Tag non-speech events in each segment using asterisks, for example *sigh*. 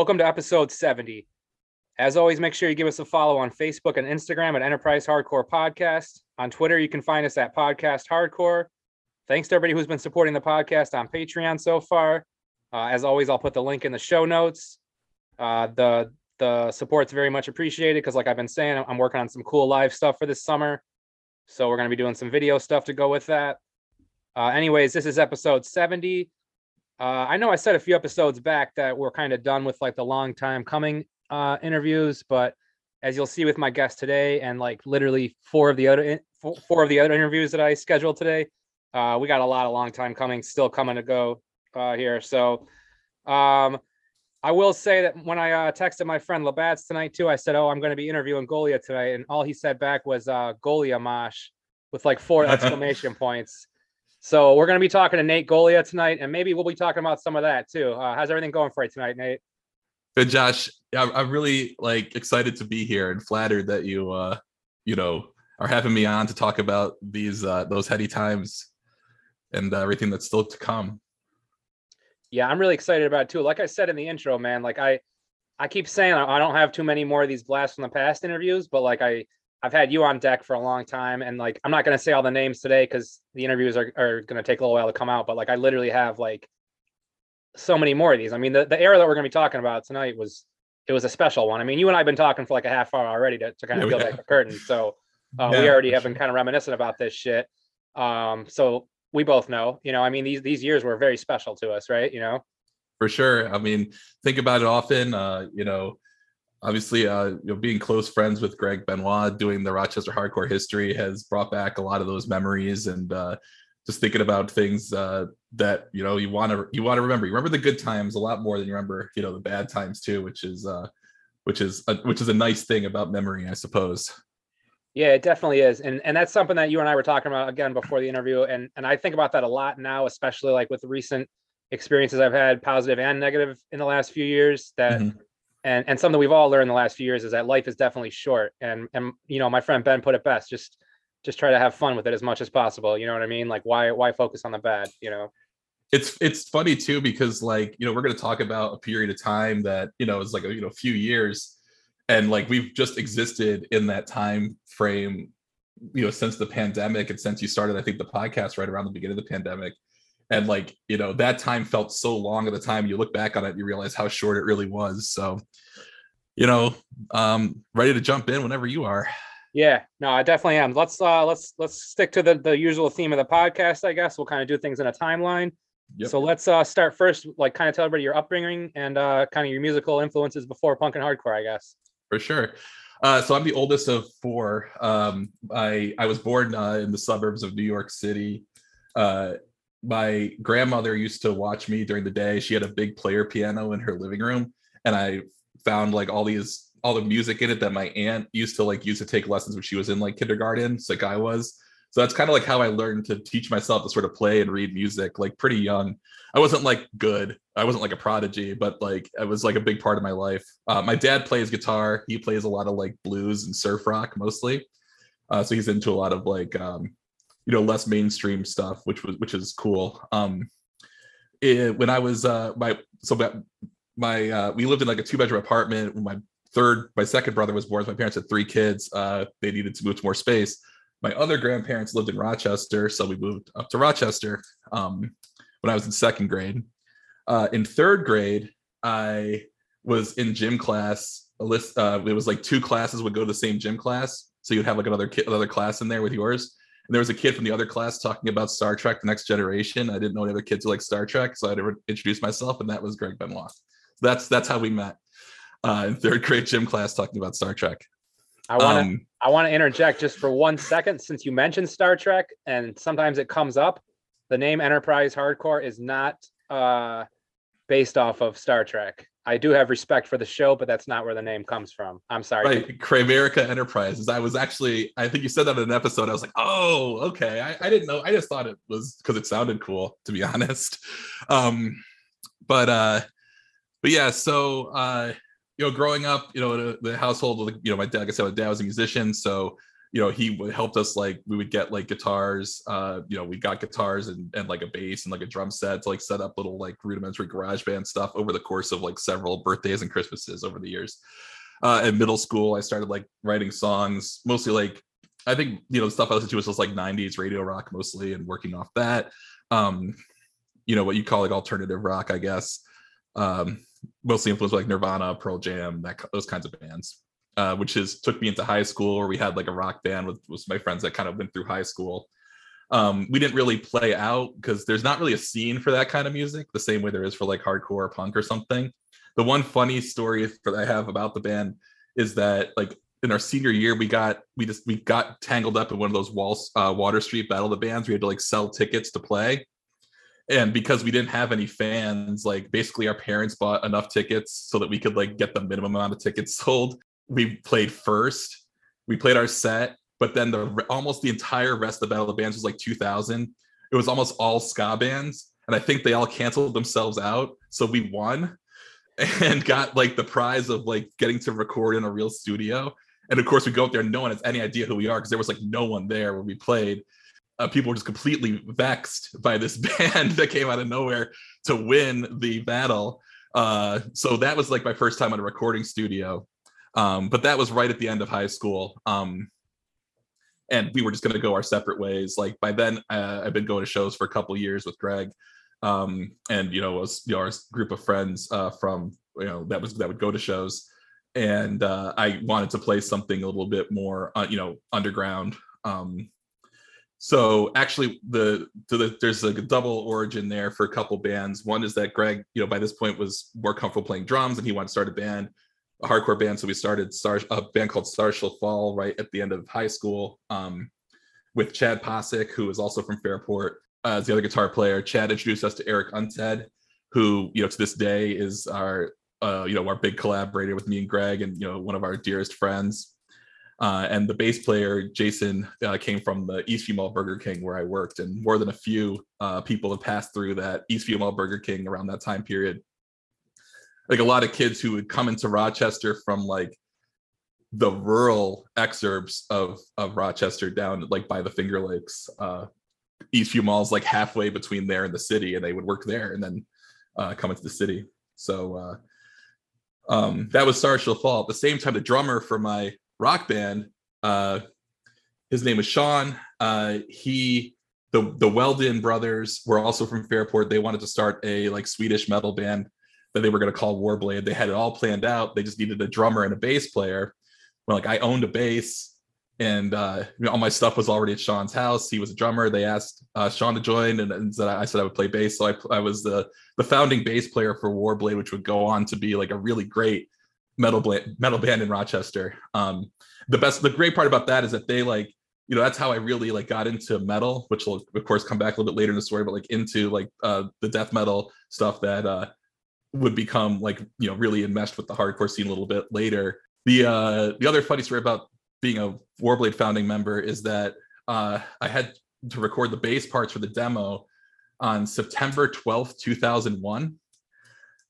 Welcome to episode 70. As always, make sure you give us a follow on Facebook and Instagram at Enterprise Hardcore Podcast. On Twitter, you can find us at Podcast Hardcore. Thanks to everybody who's been supporting the podcast on Patreon so far. Uh, as always, I'll put the link in the show notes. Uh, the the support's very much appreciated because, like I've been saying, I'm working on some cool live stuff for this summer. So we're going to be doing some video stuff to go with that. Uh, anyways, this is episode 70. Uh, I know I said a few episodes back that we're kind of done with like the long time coming uh, interviews, but as you'll see with my guest today, and like literally four of the other four of the other interviews that I scheduled today, uh, we got a lot of long time coming still coming to go uh, here. So um, I will say that when I uh, texted my friend Labatt's tonight too, I said, "Oh, I'm going to be interviewing Golia tonight," and all he said back was uh, "Golia Mosh" with like four exclamation points. So we're going to be talking to Nate Golia tonight, and maybe we'll be talking about some of that too. Uh, how's everything going for you tonight, Nate? Good, Josh. I'm, I'm really like excited to be here and flattered that you, uh, you know, are having me on to talk about these uh, those heady times and uh, everything that's still to come. Yeah, I'm really excited about it too. Like I said in the intro, man, like I, I keep saying I don't have too many more of these blasts from the past interviews, but like I, I've had you on deck for a long time, and like I'm not gonna say all the names today because the interviews are, are gonna take a little while to come out. But like I literally have like so many more of these. I mean, the, the era that we're gonna be talking about tonight was it was a special one. I mean, you and I have been talking for like a half hour already to, to kind of yeah, peel back the curtain. So *laughs* uh, yeah, we already have been kind of reminiscent about this shit. Um, so we both know, you know, I mean, these these years were very special to us, right? You know, for sure. I mean, think about it often. Uh, you know, obviously uh, you know being close friends with greg benoit doing the rochester hardcore history has brought back a lot of those memories and uh, just thinking about things uh, that you know you want to you want to remember. You remember the good times a lot more than you remember you know the bad times too which is uh which is a, which is a nice thing about memory i suppose. Yeah it definitely is. And and that's something that you and i were talking about again before the interview. And and i think about that a lot now especially like with recent experiences i've had positive and negative in the last few years that mm-hmm and and something we've all learned in the last few years is that life is definitely short. And and you know my friend ben put it best just just try to have fun with it as much as possible. You know what i mean? Like why why focus on the bad you know? It's it's funny too because like you know we're going to talk about a period of time that you know is like a you know few years. And like we've just existed in that time frame you know since the pandemic and since you started i think the podcast right around the beginning of the pandemic and like you know that time felt so long at the time. You look back on it you realize how short it really was. So you know um ready to jump in whenever you are. Yeah no i definitely am. Let's uh let's let's stick to the the usual theme of the podcast i guess. We'll kind of do things in a timeline. Yep. so let's uh start first like kind of tell everybody your upbringing and uh kind of your musical influences before punk and hardcore i guess. For sure. Uh, so I'm the oldest of four. Um, I I was born uh, in the suburbs of New York City, uh, my grandmother used to watch me during the day. She had a big player piano in her living room, and I found like all these all the music in it that my aunt used to like use to take lessons when she was in like kindergarten, like I was. So that's kind of like how I learned to teach myself to sort of play and read music like pretty young. I wasn't like good. I wasn't like a prodigy, but like it was like a big part of my life. Uh, my dad plays guitar. He plays a lot of like blues and surf rock mostly. Uh, so he's into a lot of like um, you know less mainstream stuff which was which is cool. Um it, when i was uh my so my uh we lived in like a two bedroom apartment. When my third my second brother was born my parents had three kids uh they needed to move to more space. My other grandparents lived in rochester so we moved up to rochester um when i was in second grade. Uh in third grade i was in gym class a list uh it was like two classes would go to the same gym class. So you'd have like another kid another class in there with yours and there was a kid from the other class talking about Star Trek: The Next Generation. I didn't know any other kids who like Star Trek, so I had to introduce myself, and that was Greg Benoit. So that's that's how we met uh, in third grade gym class talking about Star Trek. I want to um, I want to interject just for one second since you mentioned Star Trek, and sometimes it comes up. The name Enterprise Hardcore is not uh, based off of Star Trek. I do have respect for the show, but that's not where the name comes from. I'm sorry. Right, Kramerica Enterprises. I was actually, I think you said that in an episode. I was like, oh, okay. I, I didn't know. I just thought it was because it sounded cool, to be *laughs* honest. Um, but uh, but yeah. So uh, you know, growing up, you know, the, the household, you know, my dad, like I said, my dad was a musician, so you know he would helped us like we would get like guitars uh you know we got guitars and, and like a bass and like a drum set to like set up little like rudimentary garage band stuff over the course of like several birthdays and christmases over the years. Uh in middle school i started like writing songs mostly like i think you know the stuff i listened to was just like 90s radio rock mostly and working off that. Um you know what you call like alternative rock i guess. Um mostly influenced by like nirvana pearl jam that those kinds of bands uh, which is took me into high school where we had like a rock band with, with my friends that kind of went through high school. Um, we didn't really play out because there's not really a scene for that kind of music the same way there is for like hardcore or punk or something. The one funny story that I have about the band is that like in our senior year we got we just we got tangled up in one of those walls uh, Water Street Battle of the Bands. We had to like sell tickets to play. And because we didn't have any fans, like basically our parents bought enough tickets so that we could like get the minimum amount of tickets *laughs* sold we played first. We played our set, but then the almost the entire rest of the Battle of Bands was like 2000. It was almost all ska bands, and I think they all canceled themselves out. So we won *laughs* and got like the prize of like getting to record in a real studio. And of course, we go up there, no one has any idea who we are because there was like no one there when we played. Uh, people were just completely vexed by this *laughs* band that came out of nowhere to win the battle. Uh, so that was like my first time in a recording studio. Um, but that was right at the end of high school. Um, and we were just going to go our separate ways. Like by then, uh, I've been going to shows for a couple years with Greg, um, and you know, was you know, our group of friends uh, from you know that was that would go to shows, and uh, I wanted to play something a little bit more, uh, you know, underground. Um, so actually, the, the there's a double origin there for a couple bands. One is that Greg, you know, by this point was more comfortable playing drums, and he wanted to start a band a hardcore band. So we started Star, a band called Stars Shall Fall right at the end of high school um, with Chad Posick, who is also from Fairport uh, as the other guitar player. Chad introduced us to Eric Unted, who you know to this day is our uh, you know our big collaborator with me and Greg, and you know one of our dearest friends. Uh, and the bass player Jason uh, came from the Eastview Mall Burger King where I worked, and more than a few uh, people have passed through that Eastview Mall Burger King around that time period like a lot of kids who would come into Rochester from like the rural exurbs of of Rochester down like by the Finger Lakes. Uh, Eastview Mall's like halfway between there and the city, and they would work there and then uh, come into the city. So uh, um, that was Stars Shall Fall. At the same time, the drummer for my rock band, uh, his name is Sean. Uh, he the the Weldon brothers were also from Fairport. They wanted to start a like Swedish metal band that they were going to call Warblade. They had it all planned out. They just needed a drummer and a bass player. Well, like I owned a bass and uh, you know, all my stuff was already at Sean's house. He was a drummer. They asked uh, Sean to join, and, and I said I would play bass. So I, I was the the founding bass player for Warblade, which would go on to be like a really great metal band, metal band in Rochester. Um, the best, the great part about that is that they like, you know, that's how I really like got into metal, which will of course come back a little bit later in the story, but like into like uh, the death metal stuff that uh, would become like you know really enmeshed with the hardcore scene a little bit later. The uh the other funny story about being a Warblade founding member is that uh I had to record the bass parts for the demo on September 12th, 2001.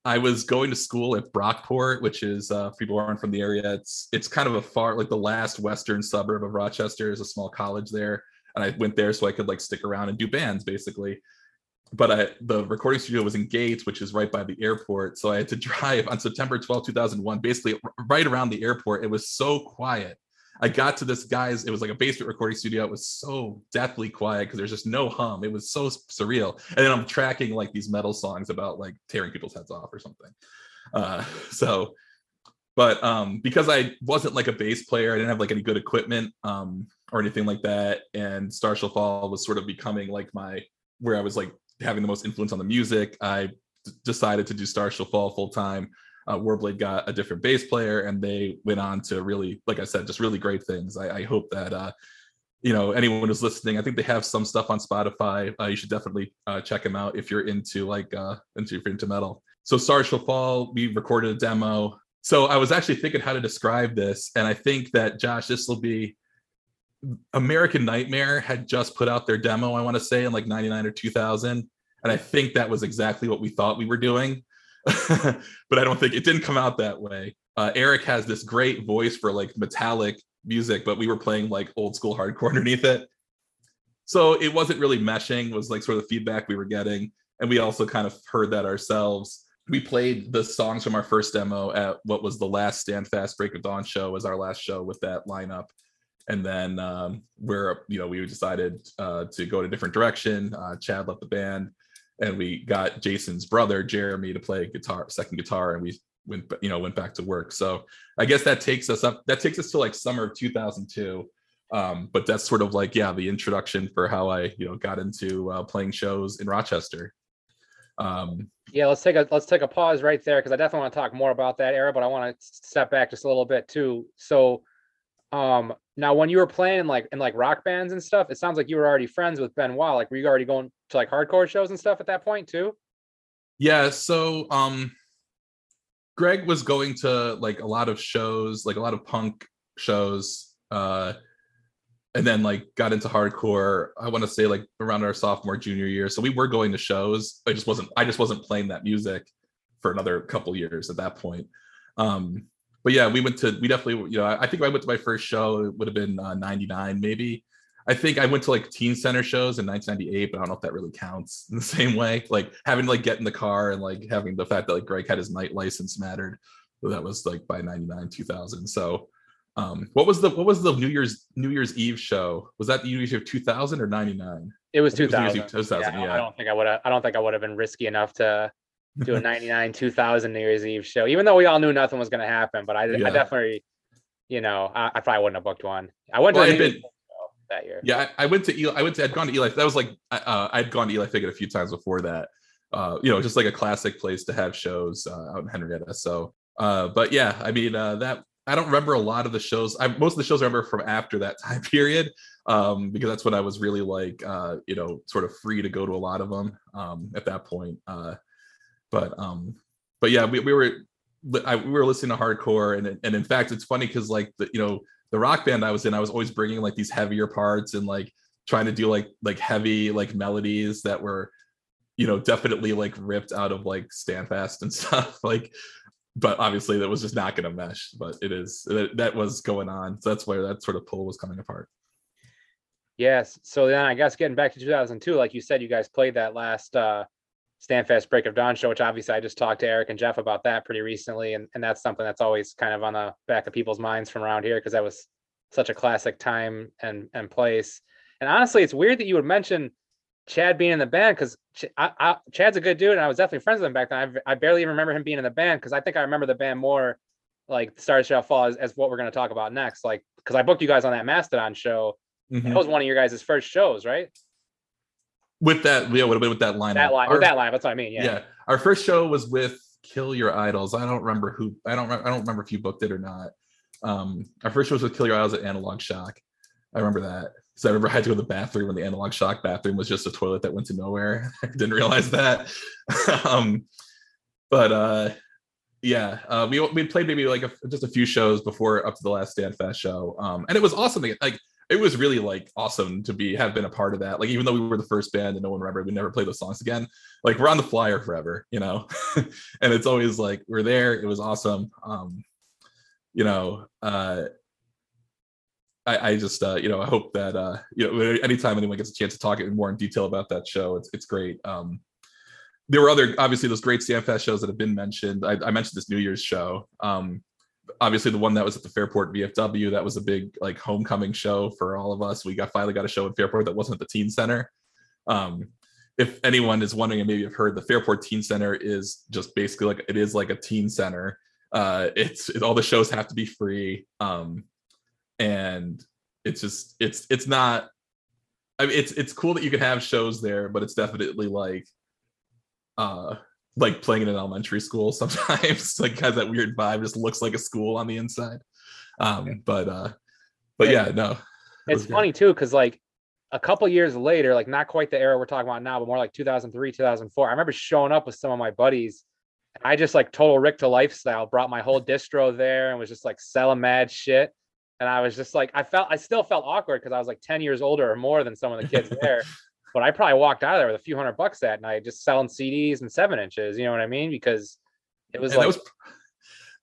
I was going to school at Brockport, which is uh, people aren't from the area. It's it's kind of a far like the last western suburb of Rochester is a small college there, and I went there so I could like stick around and do bands basically but I, the recording studio was in Gates, which is right by the airport. So I had to *laughs* drive on September 12, 2001, basically right around the airport. It was so quiet. I got to this guy's, it was like a basement recording studio. It was so deathly quiet because there's just no hum. It was so surreal. And then I'm tracking like these metal songs about like tearing people's heads off or something. Uh, *laughs* so, but um, because I wasn't like a bass player, I didn't have like any good equipment um, or anything like that. And Stars Shall Fall was sort of becoming like my, where I was like having the most influence on the music. I d- decided to do Stars Shall Fall full time. Uh, Warblade got a different bass player, and they went on to really, like I said, just really great things. I, I hope that uh, you know anyone who's listening. I think they have some stuff on Spotify. Uh, you should definitely uh, check them out if you're into like uh, into if you're into metal. So Stars Shall Fall. We recorded a demo. So I was actually thinking how to describe this, and I think that Josh, this will be American Nightmare had just put out their demo, I want to say in like 99 or 2000. And I think that was exactly what we thought we were doing. *laughs* but I don't think it didn't come out that way. Uh, Eric has this great voice for like metallic music, but we were playing like old school hardcore *laughs* underneath it. So it wasn't really meshing, was like sort of the feedback we were getting. And we also kind of heard that ourselves. We played the songs from our first demo at what was the last Stand Fast Break of Dawn show, was our last show with that lineup. And then um, we're, you know, we decided uh, to go in a different direction. Uh, Chad left the band and we got Jason's brother, Jeremy, to play guitar, second guitar, and we went, you know, went back to work. So I guess that takes us up, that takes us to like summer of 2002 um, but that's sort of like yeah the introduction for how i you know got into uh, playing shows in rochester um, yeah let's take a let's take a pause right there because i definitely want to talk more about that era but i want to step back just a little bit too so um now when you were playing like in like rock bands and stuff it sounds like you were already friends with benoit like were you already going to like hardcore shows and stuff at that point too? Yeah so um greg was going to like a lot of shows like a lot of punk shows uh and then like got into hardcore i want to say like around our sophomore junior year. So we were going to shows. I just wasn't i just wasn't playing that music for another couple years at that point. Um but yeah we went to we definitely you know i, think i went to my first show it would have been uh, 99 maybe i think i went to like teen center shows in 1998 but i don't know if that really counts *laughs* in the same way like having to like get in the car and like having the fact that like greg had his night license mattered that was like by 99 2000 so um, what was the what was the New Year's New Year's Eve show? Was that the New Year's Eve 2000 or 99? It was 2000. 2000 yeah, yeah, I don't think I would have. I don't think I would have been risky enough to *laughs* do a 99 *laughs* 2000 New Year's Eve show, even though we all knew nothing was going to happen. But I, yeah. I definitely, you know, I, I, probably wouldn't have booked one. I went well, to been, that year. Yeah, I, I, went to Eli. I went to. I'd gone to Eli. That was like uh, I'd gone to Eli Figgin a few times before that. Uh, you know, just like a classic place to have shows uh, out in Henrietta. So, uh, but yeah, I mean, uh, that I don't remember a lot of the shows. I, most of the shows I remember from after that *laughs* time period, um, because that's when I was really like, uh, you know, sort of free to go to a lot of them um, at that point. But um, but yeah, we, we were I, we were listening to hardcore, and and in fact, it's funny because like the you know the rock band I was in, I was always bringing like these heavier parts and like trying to do like like heavy like melodies that were you know definitely like ripped out of like standfast and *laughs* stuff like but obviously that was just not going to mesh but it is that, that was going on. So that's where that sort of pull was coming apart. Yes. So then i guess getting back to 2002 like you said you guys played that last uh standfast break of dawn show which obviously i just talked to eric and jeff about that pretty recently and, and that's something that's always kind of on the back of people's minds from around here because that was such a classic time and and place and honestly it's weird that you would mention Chad being in the band because Ch- Chad's a good dude, and I was definitely friends with him back then. I, I barely even remember him being in the band because I think I remember the band more like Stars Shall Fall as, as what we're going to talk about next. Like, because I booked you guys on that Mastodon show. Mm-hmm. That was one of your guys' first shows, right? With that, yeah, been with that line. That line, with that line. That's what I mean. Yeah. Yeah. Our first show was with Kill Your Idols. I don't remember who. I don't. I don't remember if you booked it or not. Um, our first show was with Kill Your Idols at Analog Shock. I remember that. So I remember I had to go to the bathroom when the analog shock bathroom was just a toilet that went to nowhere. *laughs* I didn't realize that. *laughs* um, but uh, yeah, uh, we we played maybe like a, just a few shows before up to the last Stand Fast show, um, and it was awesome. Like it was really like awesome to be have been a part of that. Like even though we were the first band and no one remembered, we never played those songs again. Like we're on the flyer forever, you know. *laughs* and it's always like we're there. It was awesome. Um, you know, uh, I, I just uh, you know I hope that uh, you know anytime anyone gets a chance to talk in more in detail about that show, it's it's great. Um, there were other obviously those great Standfast shows that have been mentioned. I, I mentioned this New Year's show. Um, obviously the one that was at the Fairport VFW that was a big like homecoming show for all of us. We got finally got a show at Fairport that wasn't at the Teen Center. Um, if anyone is wondering and maybe you've heard, the Fairport Teen Center is just basically like it is like a teen center. Uh, it's it, all the shows have to be free. Um, and it's just it's it's not I mean it's it's cool that you can have shows there, but it's definitely like uh like playing in an elementary school *laughs* sometimes like has that weird vibe just looks like a school on the inside. Um but uh but yeah, yeah no. It it's funny too because like a couple years later like not quite the era we're talking about now but more like 2003 2004 i remember showing up with some of my buddies and i just like total rick to lifestyle brought my whole distro there and was just like selling mad shit. And I was just like, I felt, I still felt awkward because I was like 10 years older or more than some of the kids *laughs* there. But I probably walked out of there with a few hundred bucks that night, just selling CDs and seven inches. You know what I mean? Because it was and like, that was,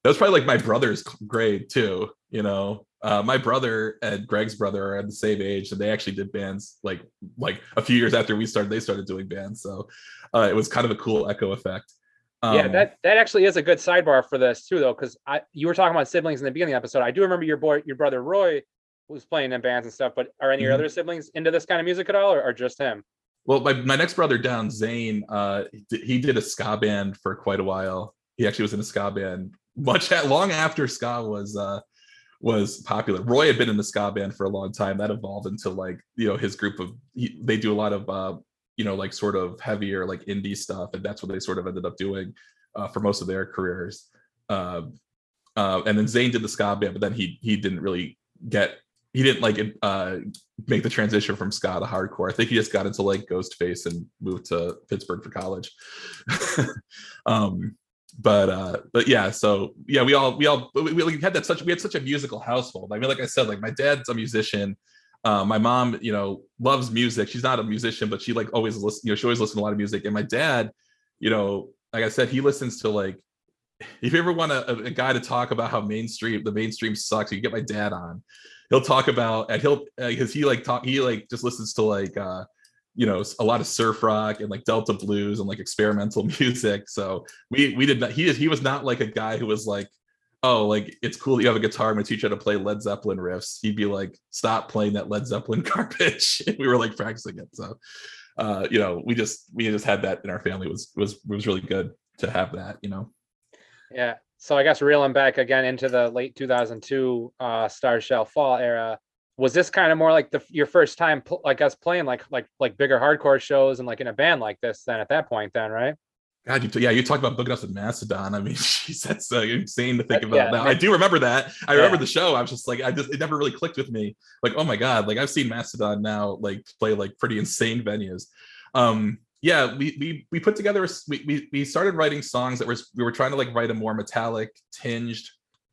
that was probably like my brother's grade too, you know? uh, my brother and Greg's brother are at the same age, and they actually did bands like like a few years after we started. They started doing bands, so uh, it was kind of a cool echo effect. Um, yeah, that that actually is a good sidebar for this too, though, because I you were talking about siblings in the beginning of the episode. I do remember your boy, your brother Roy, was playing in bands and stuff. But are any of mm-hmm. other siblings into this kind of music at all, or, or just him? Well, my, my next brother down, Zane, uh, he did a ska band for quite a while. He actually was in a ska band much at, long after ska was uh, was popular. Roy had been in the ska band for a long time. That evolved into like you know his group of he, they do a lot of uh, you know like sort of heavier like indie stuff and that's what they sort of ended up doing uh, for most of their careers uh, uh, and then Zane did the ska band but then he he didn't really get he didn't like uh, make the transition from ska to hardcore. I think he just got into like Ghostface and moved to Pittsburgh for college. *laughs* um, but uh, but yeah, so yeah, we all we all we, we had that such we had such a musical household. I mean, like I said, like my dad's a musician. Uh, my mom, you know, loves music. She's not a musician, but she like always listen. You know, she always listens to a lot of music. And my dad, you know, like I said, he listens to like. If you ever want a, a guy to talk about how mainstream the mainstream sucks, you get my dad on. He'll talk about and he'll because uh, he like talk he like just listens to like uh you know a lot of surf rock and like delta blues and like experimental *laughs* music so we we did not he he was not like a guy who was like oh, like it's cool that you have a guitar. I'm gonna teach you how to play Led Zeppelin riffs. He'd be like, stop playing that Led Zeppelin *laughs* garbage. *laughs* we were like practicing it. So, uh, you know, we just we just had that in our family. It was was was really good to have that. You know. Yeah. So I guess reeling back again into the late 2002 uh, Star Shall Fall era. Was this kind of more like the your first time, like us playing like like like bigger hardcore shows and like in a band like this? Then at that point, then right? God, you t- yeah, you talk about booking us with Mastodon. I mean, *laughs* geez, that's uh, insane to think about. Yeah, now. I do remember that. I yeah. remember the show. I was just like, I just it never really clicked with me. Like, oh my god, like I've seen Mastodon now like play like pretty insane venues. Um, yeah, we we we put together. We we we started writing songs that were we were trying to like write a more metallic tinged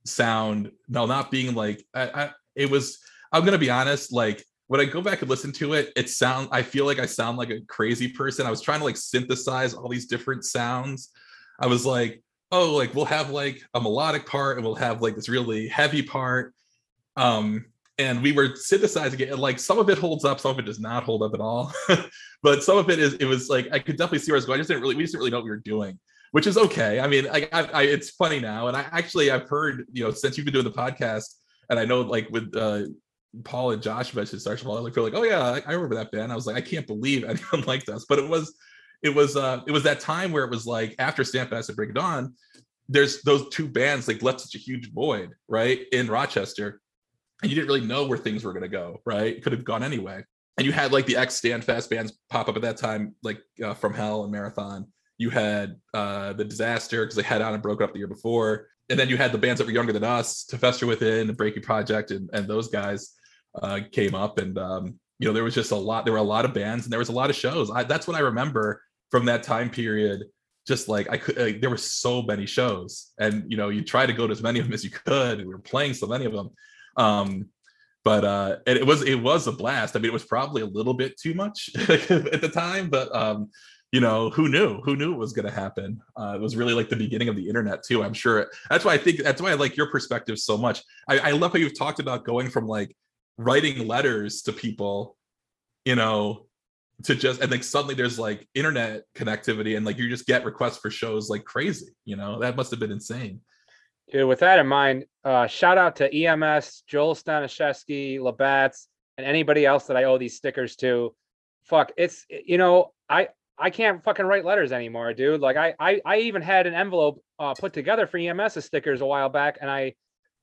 sound. No, not being like I, I it was. I'm gonna be honest, like when I go back and listen to it, it sound I feel like I sound like a crazy person. I was trying to like synthesize all these different sounds. I was like, oh, like we'll have like a melodic part and we'll have like this really heavy part. Um, and we were synthesizing it, and like some of it holds up, some of it does not hold up at all. *laughs* but some of it is it was like I could definitely see where I was going. I just didn't really we just didn't really know what we were doing, which is okay. I mean, I, I, I it's funny now, and I actually I've heard you know since you've been doing the podcast, and I know like with uh Paul and Josh mentioned Star Paul, like they're like, oh yeah, I, I remember that band. I was like, I can't believe *laughs* anyone liked us, but it was, it was, uh, it was that time where it was like after Standfast Break Dawn, there's those two bands like left such a huge void, right, in Rochester, and you didn't really know where things were gonna go, right? Could have gone anyway, and you had like the ex Standfast bands pop up at that time, like uh, From Hell and Marathon. You had uh, the Disaster because they had on and broke up the year before and then you had the bands that were younger than us, To Fester Within, the Breaking Project, and, and those guys uh, came up, and um, you know there was just a lot. There were a lot of bands, and there was a lot of shows. I, that's what I remember from that time period. Just like I could, like, there were so many shows, and you know you try to go to as many of them as you could. And we were playing so many of them, um, but uh, it, was it was a blast. I mean, it was probably a little bit too much *laughs* at the time, but um, you know who knew? Who knew it was going to happen? Uh, it was really like the beginning of the internet too i'm sure. That's why i think that's why i like your perspective so much. I, I love how you've talked about going from like writing letters to people, you know, to just and like suddenly there's like internet connectivity and like you just get requests for shows like crazy, you know, that must have been insane. Dude, with that in mind, uh, shout out to EMS, Joel Stanishevsky, Labatt's, and anybody else that I owe these stickers to. Fuck, it's you know, I I can't fucking write letters anymore, dude. Like I I, I even had an envelope uh, put together for EMS stickers a while back, and I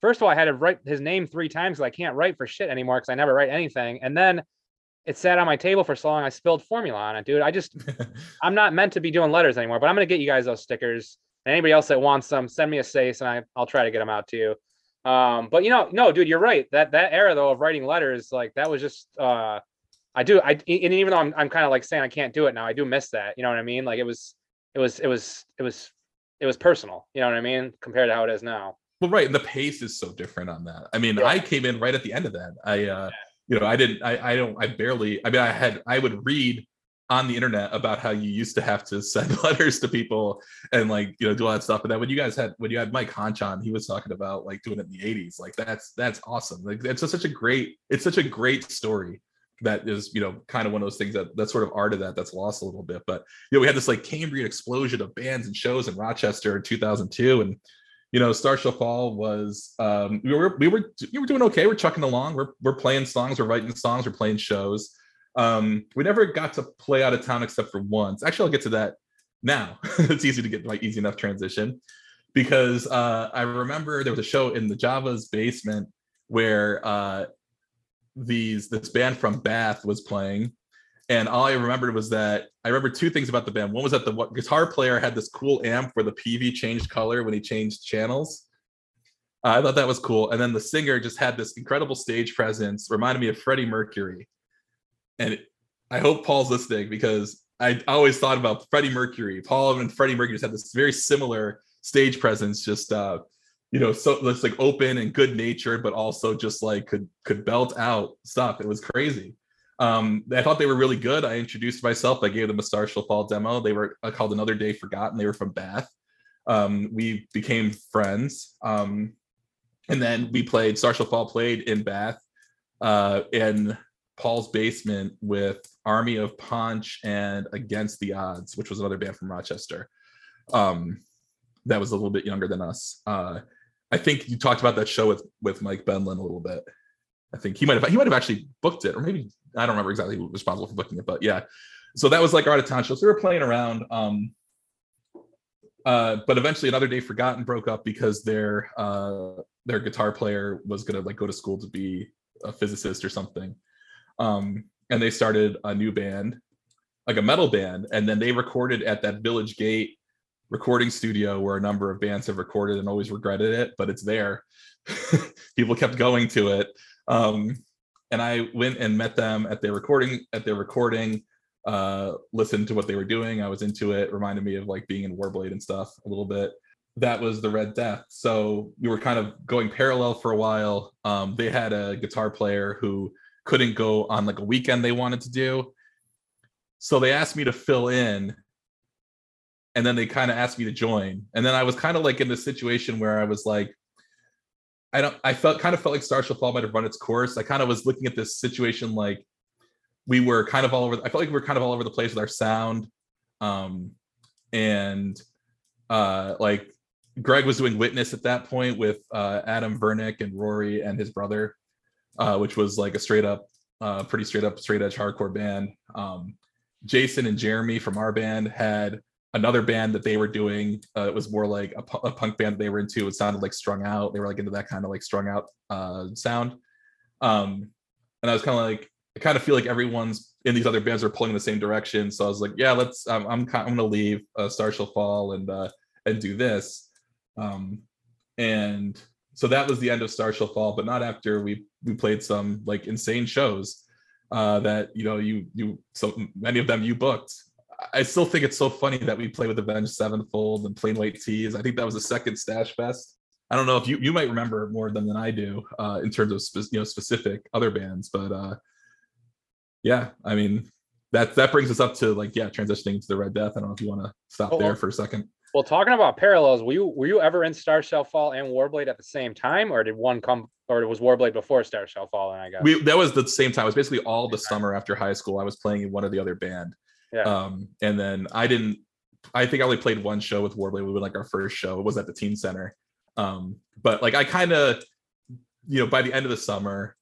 first of all, I had to write his name three times because I can't write for shit anymore because I never write anything. And then it sat on my table for so long, I spilled formula on it, dude. I just, *laughs* I'm not meant to be doing letters anymore, but I'm going to get you guys those stickers. Anybody else that wants them, send me a SASE and I, I'll try to get them out to you. Um, but you know, no, dude, you're right. That, that era though of writing letters, like that was just, uh, I do, I, and even though I'm, I'm kind of like saying I can't do it now, I do miss that. You know what I mean? Like it was, it was, it was, it was, it was personal. You know what I mean? Compared to how it is now. Well, right, and the pace is so different on that. I mean, yeah. I came in right at the end of that. I, uh, you know, I didn't, I, I don't, I barely. I mean, I had, I would read on the internet about how you used to have to send *laughs* letters to people and like you know do all that stuff. And then when you guys had when you had Mike Honch on, he was talking about like doing it in the 80s. Like that's that's awesome. Like just such a great it's such a great story that is you know kind of one of those things that that sort of art of that that's lost a little bit. But you know we had this like Cambrian explosion of bands and shows in Rochester in 2002 and you know, Star Fall was um, we were we were we were doing okay. We're chucking along. We're we're playing songs. We're writing songs. We're playing shows. Um, we never got to play out of town except for once. Actually, I'll get to that now. *laughs* it's easy to get like easy enough transition because uh, I remember there was a show in the Java's basement where uh, these this band from Bath was playing, and all I remembered was that I remember two things about the band. One was that the guitar player had this cool amp where the PV changed color when he changed channels. Uh, I thought that was cool. And then the singer just had this incredible stage presence, reminded me of Freddie Mercury and I hope Paul's listening because I always thought about Freddie Mercury. Paul and Freddie Mercury just had this very similar stage presence, just uh, you know, so it's like open and good natured, but also just like could could belt out stuff. It was crazy. Um, I thought they were really good. I introduced myself. I gave them a Star Shall Fall demo. They were uh, called Another Day Forgotten. They were from Bath. Um, we became friends. Um, and then we played Star Shall Fall played in Bath. Uh, and Paul's Basement with Army of Punch and Against the Odds, which was another band from Rochester. Um, that was a little bit younger than us. Uh, I think you talked about that show with with Mike Benlin a little bit. I think he might have he might have actually booked it, or maybe I don't remember exactly who was responsible for booking it, but yeah. So that was like our out of town show. So we were playing around. Um, uh, but eventually, another day forgotten broke up because their uh, their guitar player was gonna like go to school to be a physicist or something um, and they started a new band, like a metal band, and then they recorded at that Village Gate recording studio where a number of bands have recorded and always regretted it, but it's there. *laughs* People kept going to it. Um, and I went and met them at their recording at their recording, uh, listened to what they were doing. I was into it, reminded me of like being in Warblade and stuff a little bit. That was the Red Death. So we were kind of going parallel for a while. Um, they had a guitar player who couldn't go on like a weekend they wanted to do. So they asked me to fill in and then they kind of asked me to join. And then I was kind of like in this situation where I was like, I don't, I felt kind of felt like Star Shall Fall might have run its course. I kind of was looking at this situation like we were kind of all over, I felt like we were kind of all over the place with our sound. Um, and uh, like Greg was doing Witness at that point with uh, Adam Vernick and Rory and his brother uh, which was like a straight up, uh, pretty straight up, straight edge hardcore band. Um, Jason and Jeremy from our band had another band that they were doing. Uh, it was more like a, a, punk band they were into. It sounded like strung out. They were like into that kind of like strung out uh, sound. Um, and I was kind of like, I kind of feel like everyone's in these other bands are pulling in the same direction. So I was like, yeah, let's. I'm I'm, I'm gonna leave uh, Star Shall Fall and uh, and do this. Um, and so that was the end of Star Shall Fall, but not after we we played some like insane shows uh, that you know you you so many of them you booked. I still think it's so funny that we play with Avenged Sevenfold and Plain White T's. I think that was the second Stash Fest. I don't know if you you might remember more of them than I do uh, in terms of spe- you know specific other bands, but uh, yeah, I mean that that brings us up to like yeah transitioning to the Red Death. I don't know if you want to stop oh, there for a second. Well, talking about parallels, were you were you ever in Star Shall Fall and Warblade at the same time, or did one come, or was Warblade before Star Shall Fall? And I guess we that was the same time. It was basically all the summer after high school. I was playing in one or the other band. Yeah. Um, and then I didn't. I think I only played one show with Warblade. We were like our first show. It was at the Teen Center. Um, but like I kind of, you know, by the end of the summer,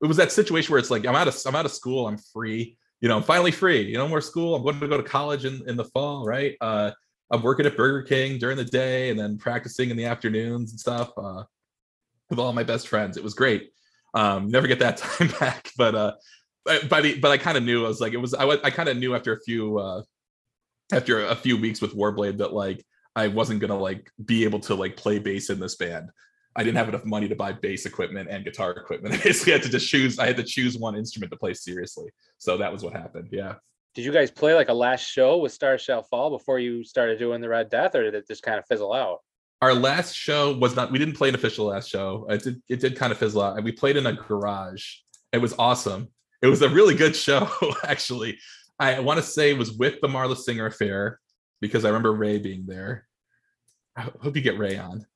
it was that situation where it's like I'm out of I'm out of school. I'm free. You know, I'm finally free. You know, more school. I'm going to go to college in in the fall, right? Uh, I'm working at Burger King during the day and then practicing in the afternoons and stuff uh, with all my best friends. It was great. Um, never get that *laughs* time back, but uh, by the but I kind of knew I was like it was I I kind of knew after a few uh, after a few weeks with Warblade that like I wasn't gonna like be able to like play bass in this band. I didn't have enough money to buy bass equipment and guitar equipment. *laughs* I basically had to just choose. I had to choose one instrument to play seriously. So that was what happened. Yeah did you guys play like a last show with Star Shall Fall before you started doing the Red Death, or did it just kind of fizzle out? Our last show was not. We didn't play an official last show. It did. It did kind of fizzle out, and we played in a garage. It was awesome. It was a really good show, *laughs* actually. I want to say it was with the Marla Singer affair because I remember Ray being there. I hope you get Ray on.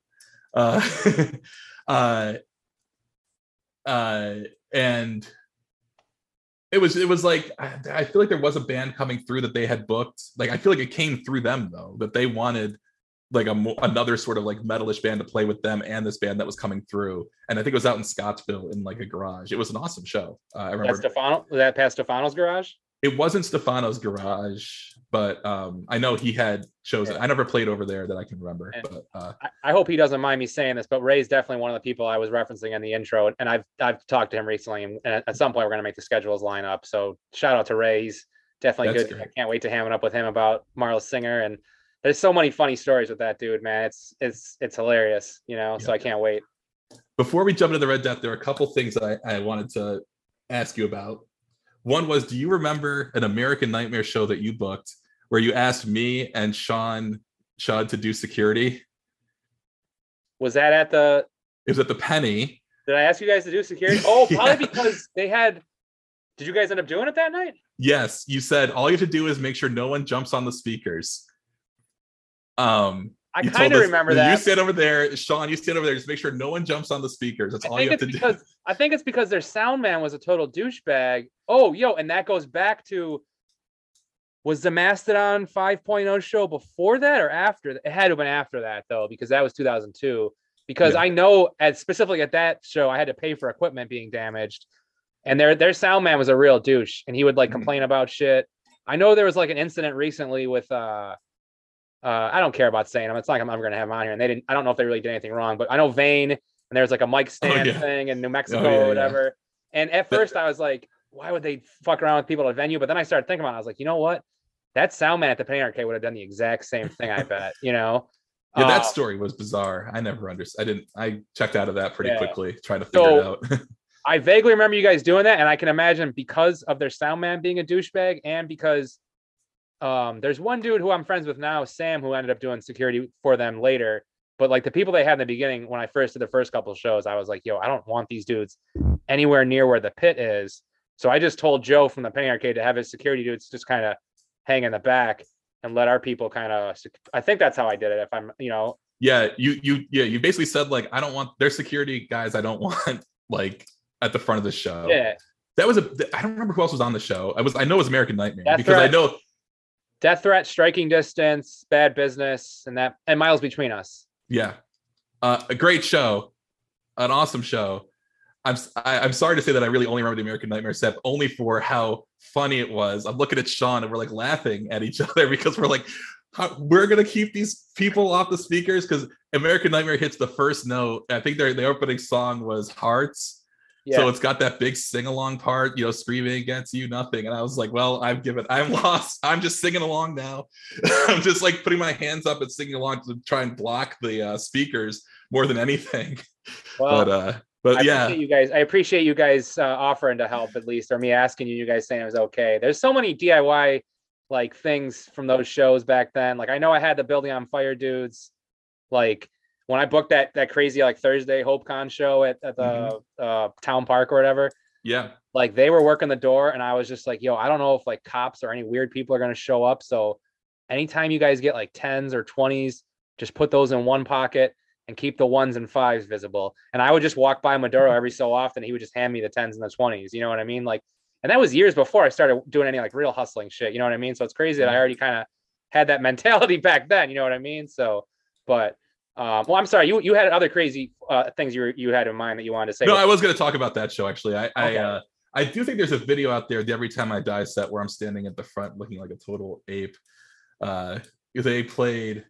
Uh, *laughs* uh, uh, and it was it was like I, feel like there was a band coming through that they had booked. Like I feel like it came through them though that they wanted like a another sort of like metalish band to play with them and this band that was coming through. And I think it was out in Scottsville in like a garage. It was an awesome show. Uh, I remember That's Stefano. That past Stefano's garage? It wasn't Stefano's garage, but um, I know he had shows. I never played over there that I can remember. Yeah. But uh, I, I hope he doesn't mind me saying this, but Ray's definitely one of the people I was referencing in the intro, and I've I've talked to him recently, and at, some point we're gonna make the schedules line up. So shout out to Ray. He's definitely good. great. I can't wait to ham it up with him about Marla Singer, and there's so many funny stories with that dude, man. It's it's it's hilarious, you know. So I can't wait. before we jump into the Red Death, there are a couple things that I, I wanted to ask you about. One was, do you remember an American Nightmare show that you booked where you asked me and Sean Sean to do security? Was that at the? It was at the Penny. Did I ask you guys to do security? Oh, *laughs* probably Yeah. because they had. Did you guys end up doing it that night? Yes, you said all you have to do is make sure no one jumps on the speakers. Um, I you kind of remember You that. stand over there, Sean. You stand over there. Just make sure no one jumps on the speakers. That's I all you have to do. because I think it's because their sound man was a total douchebag. Oh, yo, and that goes back to was the Mastodon 5.0 show before that or after? It had to have been after that though, because that was 2002. Because Yeah. I know at specifically at that show, I had to pay for equipment being damaged, and their their sound man was a real douche, and he would like Mhm. complain about shit. I know there was like an incident recently with uh uh, I don't care about saying them. It's not like I'm ever gonna have them on here. And they didn't. I don't know if they really did anything wrong, but I know Vane and there's like a mic stand yeah. thing in New Mexico yeah, or yeah. whatever. And at first I was like, why would they fuck around with people at a venue? But then I started thinking about it. I was like, you know what? That sound man at the Penny Arcade would have done the exact same thing. I bet. You know. Yeah, that Uh, story was bizarre. I never understood. I didn't. I checked out of that pretty Yeah. quickly, trying to figure it out. *laughs* I vaguely remember you guys doing that, and I can imagine because of their sound man being a douchebag, and because um, there's one dude who I'm friends with now, Sam, who ended up doing security for them later. But like the people they had in the beginning, when I first did the first couple of shows, I was like, "Yo, I don't want these dudes anywhere near where the pit is." So I just told Joe from the Penny Arcade to have his security dudes just kind of hang in the back and let our people kind of. I think that's how I did it. If I'm, you know, yeah, you you yeah, you basically said like I don't want their security guys. I don't *laughs* want like at the front of the show. yeah, That was a. I don't remember who else was on the show. I was. I know it was American Nightmare Death because I know. Death threat, striking distance, bad business, and that and miles between us. Yeah, uh, a great show, an awesome show. I'm s- I, am sorry to say that I really only remember the American Nightmare set only for how funny it was. I'm looking at Sean and we're like laughing at each *laughs* other because we're like, how, we're gonna keep these people off the speakers because American Nightmare hits the first note. I think their the opening song was Hearts. Yeah, So it's got that big sing along part, you know, screaming against you, nothing. And I was like, well, I've given, I'm *laughs* lost. I'm just singing along now. *laughs* I'm just like putting my hands up and singing along to try and block the uh, speakers more than anything. *laughs* well, but uh, but I yeah, you guys. I appreciate you guys uh, offering to help at least, or me asking you. You guys saying it was okay. There's so many DIY like things from those shows back then. Like I know I had the building on fire dudes. Like when I booked that that crazy like Thursday HopeCon show at, at the Mm-hmm. uh, town park or whatever. yeah, Like they were working the door, and I was just like, "Yo, I don't know if like cops or any weird people are gonna show up." So anytime you guys get like tens or twenties, just put those in one pocket and keep the ones and fives visible. And I would just walk by Maduro every so often. He would just hand me the tens and the twenties. You know what I mean? Like, and that was years before I started doing any like real hustling shit. You know what I mean? So it's crazy that I already kind of had that *laughs* mentality back then. You know what I mean? So, but um, well, I'm sorry. You you had other crazy uh, things you were, you had in mind that you wanted to say. no, I was going to talk about that show actually. I I, uh, I do think there's a video out there. The Every time I die set where I'm standing at the front looking like a total ape. Uh, they played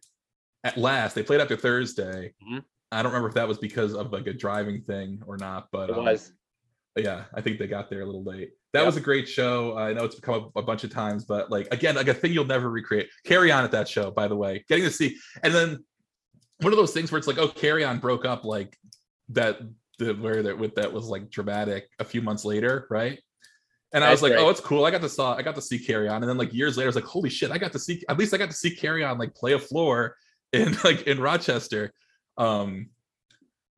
at last. They played after Thursday. Mhm. I don't remember if that was because of like a driving thing or not, but it um, was. yeah i think they got there a little late that Yep. was a great show i know it's come up a bunch of times but like again like a thing you'll never recreate carry on at that show by the way getting to see and then one of those things where it's like oh carry on broke up like that the where that with that was like dramatic a few months later right and I was That's like, great. "Oh, it's cool." I got to saw, I got to see Carry On, and then like years later, I was like, "Holy shit!" I got to see, at least I got to see Carry On like play a floor in *laughs* like in Rochester. Um,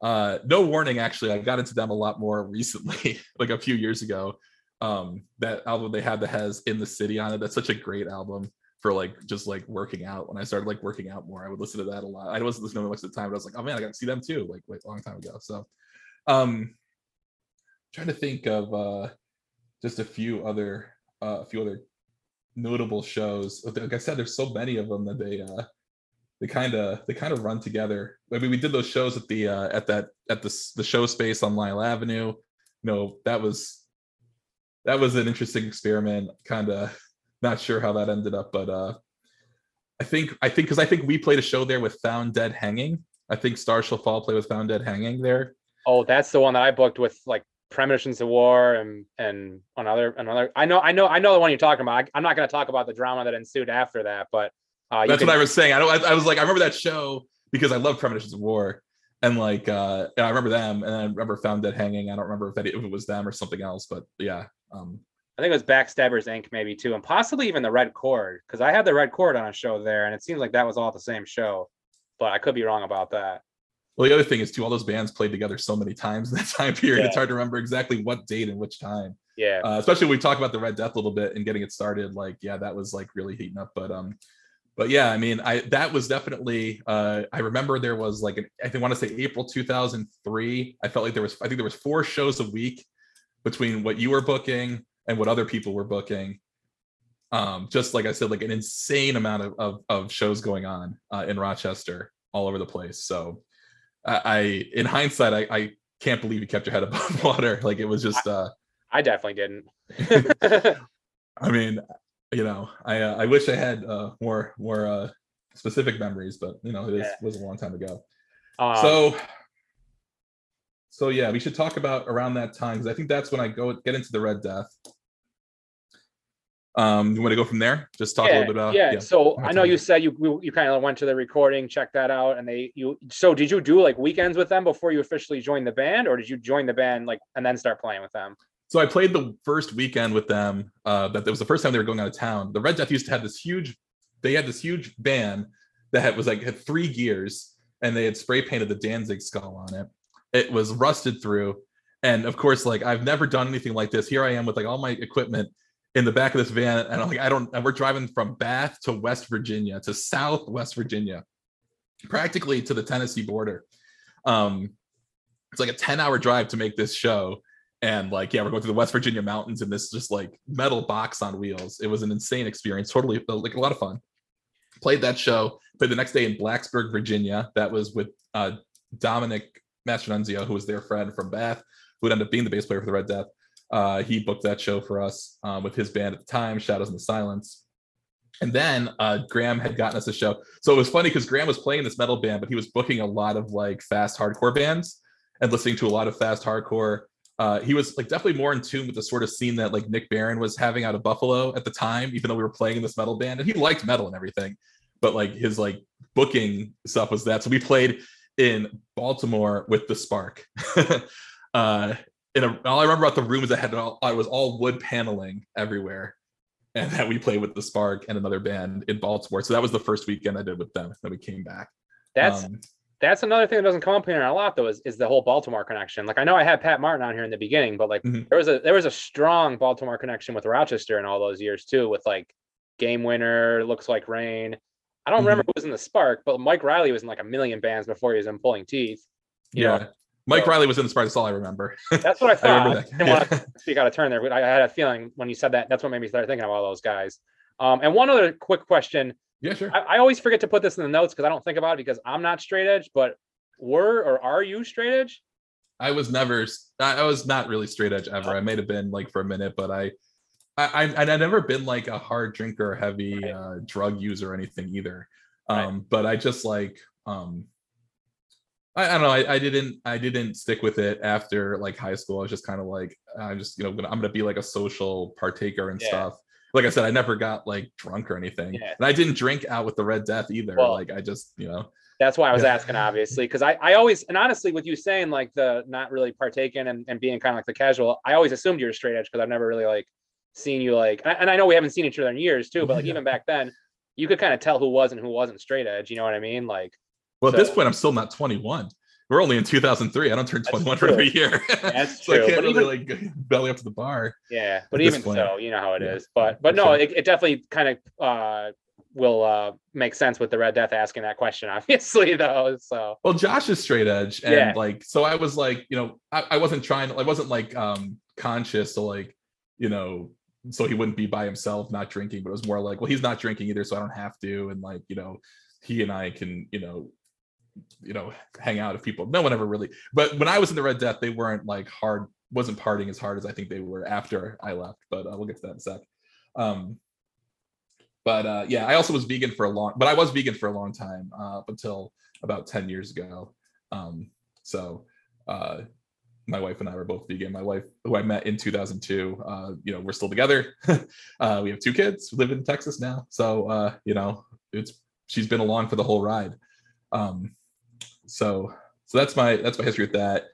uh, no warning, actually, I got into them a lot more *laughs* recently, like a few years ago. Um, that album they had that has "In the City" on it. That's such a great album for like just like working out. When I started like working out more, I would listen to that a lot. I wasn't listening to much at the time, but I was like, oh man, I got to see them too, like like a long time ago. So, um, trying to think of uh just a few other uh, a few other notable shows. Like I said, there's so many of them that they uh they kind of they kind of run together. I mean, we did those shows at the uh, at that at the the show space on Lyell Avenue. You know, that was that was an interesting experiment. Kind of not sure how that ended up, but uh, I think I think because I think we played a show there with Found Dead Hanging. I think Stars Shall Fall played with Found Dead Hanging there. Oh, that's the one that I booked with like premonitions of war and and another another i know i know i know the one you're talking about I, am not going to talk about the drama that ensued after that but uh, that's can... what i was saying I, don't, I, I was like i remember that show because i love premonitions of war and like uh and i remember them and i remember found dead hanging i don't remember if, that, if it was them or something else but yeah um i think it was backstabbers inc maybe too and possibly even the Red Chord because i had the Red Chord on a show there and it seems like that was all the same show but i could be wrong about that well, the other thing is too, all those bands played together so many times in *laughs* that time period. Yeah. It's hard to remember exactly what date and which time. Yeah. Uh, especially when we talk about the Red Death a little bit and getting it started. Like, yeah, that was like really heating up. But um, but yeah, I mean, I that was definitely. Uh, I remember there was like an, I think I want to say April 2003. I felt like there was I think there was four shows a week between what you were booking and what other people were booking. Um, just like I said, like an insane amount of of, of shows going on uh, in Rochester all over the place. So I, in hindsight, I, I can't believe you kept your head above *laughs* water. Like it was just. uh I definitely didn't. *laughs* *laughs* I mean, you know, I uh, I wish I had uh, more more uh, specific memories, but you know, it is, yeah. was a long time ago. Um, so, so yeah, we should talk about around that time because I think that's when I go get into the Red Death. Um, you want to go from there? Just talk yeah, a little bit about. Yeah. yeah. So I know you said you you kind of went to the recording, check that out, and they you. So did you do like weekends with them before you officially joined the band, or did you join the band like and then start playing with them? So I played the first weekend with them. Uh, that was the first time they were going out of town. The Red Death used to have this huge. They had this huge band that had, was like had three gears, and they had spray painted the Danzig skull on it. It was rusted through, and of course, like I've never done anything like this. Here I am with like all my equipment in the back of this van, and I'm like, I don't. And we're driving from Bath to West Virginia to Southwest Virginia, practically to the Tennessee border. Um, it's like a 10 hour drive to make this show. And like, yeah, we're going through the West Virginia mountains in this just like metal box on wheels. It was an insane experience. Totally like a lot of fun. Played that show. Played the next day in Blacksburg, Virginia. That was with uh, Dominic Mastronunzio, who was their friend from Bath, who would end up being the bass player for the Red Death. Uh, he booked that show for us uh, with his band at the time, Shadows in the Silence. And then uh, Graham had gotten us a show. So it was funny because Graham was playing this metal band, but he was booking a lot of like fast hardcore bands and listening to a lot of fast hardcore. Uh, he was like definitely more in tune with the sort of scene that like Nick Barron was having out of Buffalo at the time, even though we were playing in this metal band. And he liked metal and everything, but like his like booking stuff was that. So we played in Baltimore with the Spark. *laughs* uh, in a, all I remember about the room is that had all, I was all wood paneling everywhere, and that we played with the Spark and another band in Baltimore. So that was the first weekend I did with them. Then we came back. That's um, that's another thing that doesn't come up here a lot though is, is the whole Baltimore connection. Like I know I had Pat Martin on here in the beginning, but like mm-hmm. there was a there was a strong Baltimore connection with Rochester in all those years too, with like Game Winner, Looks Like Rain. I don't mm-hmm. remember who was in the Spark, but Mike Riley was in like a million bands before he was in Pulling Teeth. You yeah. Know? Mike so, Riley was in the Spark. That's all I remember. *laughs* That's what I thought. I, remember that. I didn't want to speak out of turn there, but I had a feeling when you said that. That's what made me start thinking of all those guys. Um, and one other quick question. Yeah, sure. I, I always forget to put this in the notes because I don't think about it because I'm not straight edge. But were or are you straight edge? I was never. I was not really straight edge ever. I may have been like for a minute, but I, I, I, I never been like a hard drinker, heavy right. uh, drug user or anything either. Um, right. but I just like um I, I, don't know. I, I, didn't. I didn't stick with it after like high school. I was just kind of like, I'm just you know, gonna, I'm gonna be like a social partaker and yeah. stuff. Like I said, I never got like drunk or anything, yeah. and I didn't drink out with the Red Death either. Well, like I just, you know. That's why I was asking, obviously, because I, I always and honestly, with you saying like the not really partaking and, and being kind of like the casual, I always assumed you were straight edge because I've never really like seen you like, and I know we haven't seen each other in years too, but like *laughs* even back then, you could kind of tell who was and who wasn't straight edge. You know what I mean? Like well, so, at this point, I'm still not 21. we're only in 2003. I don't turn 21 for every year. That's *laughs* so true. I can't But really even- like *laughs* belly up to the bar. Yeah, but even point. so, you know how it Yeah. is. But but no, Sure. it, it definitely kind of uh will uh make sense with the Red Death asking that question, *laughs* obviously though. So Well, Josh is straight edge, and Yeah. like, so I was like, you know, I, I wasn't trying I wasn't like um conscious to like, you know, so he wouldn't be by himself not drinking, but it was more like, well, he's not drinking either, so I don't have to, and like, you know, he and I can, you know, you know, hang out with people. No one ever really. But when I was in the Red Death, they weren't like hard, wasn't partying as hard as I think they were after I left. But uh, we'll get to that in a sec. Um, but uh, yeah, I also was vegan for a long, but I was vegan for a long time uh, up until about 10 years ago. Um, so uh, my wife and I were both vegan. My wife, who I met in 2002, uh, you know, we're still together. *laughs* uh, we have two kids, we live in Texas now. So, uh, you know, it's, she's been along for the whole ride. Um, so, so that's my, that's my history with that.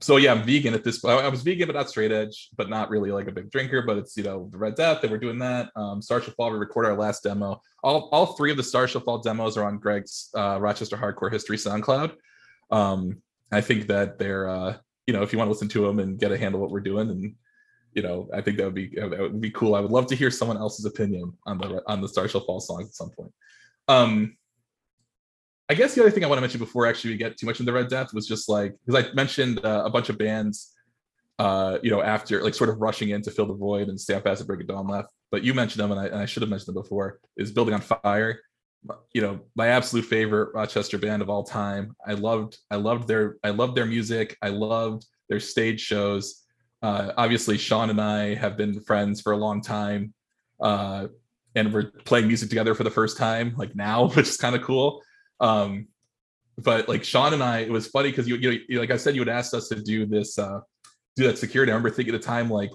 So yeah, I'm vegan at this point. I was vegan, but not straight edge, but not really like a big drinker, but it's, you know, the Red Death and we're doing that. Um, Stars Shall Fall, we recorded our last demo. All, all three of the Stars Shall Fall demos are on Greg's uh, Rochester Hardcore History SoundCloud. Um, I think that they're, uh, you know, if you want to listen to them and get a handle what we're doing, and you know, I think that would be that would be cool. I would love to hear someone else's opinion on the on the Stars Shall Fall songs at some point. Um, I guess the other thing I want to mention before actually we get too much into Red Death was just like because I mentioned uh, a bunch of bands, uh, you know, after like sort of rushing in to fill the void and Stamp Acid Break of Dawn left. But you mentioned them, and I, and I should have mentioned them before. Is Building on Fire, you know, my absolute favorite Rochester band of all time. I loved, I loved their, I loved their music. I loved their stage shows. Uh, obviously, Sean and I have been friends for a long time, uh, and we're playing music together for the first time, like now, *laughs* which is kind of cool. Um, but like Sean and I, it was funny because you, you, you, like I said, you had asked us to do this, uh, do that security. I remember thinking at the time, like,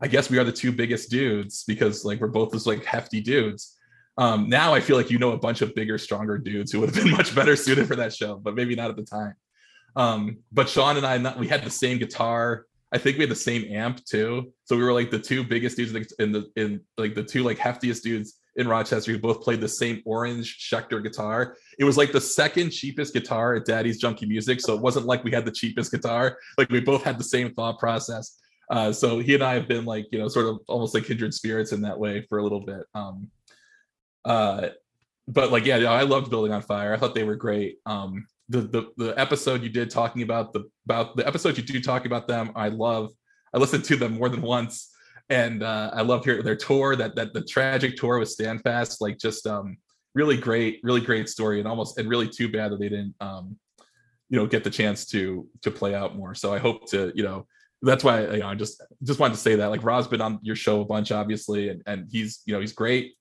I guess we are the two biggest dudes because like we're both just like hefty dudes. Um, now I feel like you know a bunch of bigger, stronger dudes who would have been *laughs* much better suited for that show, but maybe not at the time. Um, but Sean and I, not, we had the same guitar. I think we had the same amp too. So we were like the two biggest dudes in the in like the two like heftiest dudes in Rochester who both played the same orange Schecter guitar. It was like the second cheapest guitar at Daddy's Junky Music. So it wasn't like we had the cheapest guitar. Like we both had the same thought process. Uh, so he and I have been like, you know, sort of almost like kindred spirits in that way for a little bit. Um, uh, but like, yeah, I loved Building on Fire. I thought they were great. Um, the, the the episode you did talking about the about the episode you do talking about them, I love. I listened to them more than once, and uh, I love their tour. That that the tragic tour with Standfast, like just um, really great, really great story, and almost and really too bad that they didn't um, you know get the chance to to play out more. So I hope to you know that's why you know I just just wanted to say that like Rob's been on your show a bunch obviously and and he's you know he's great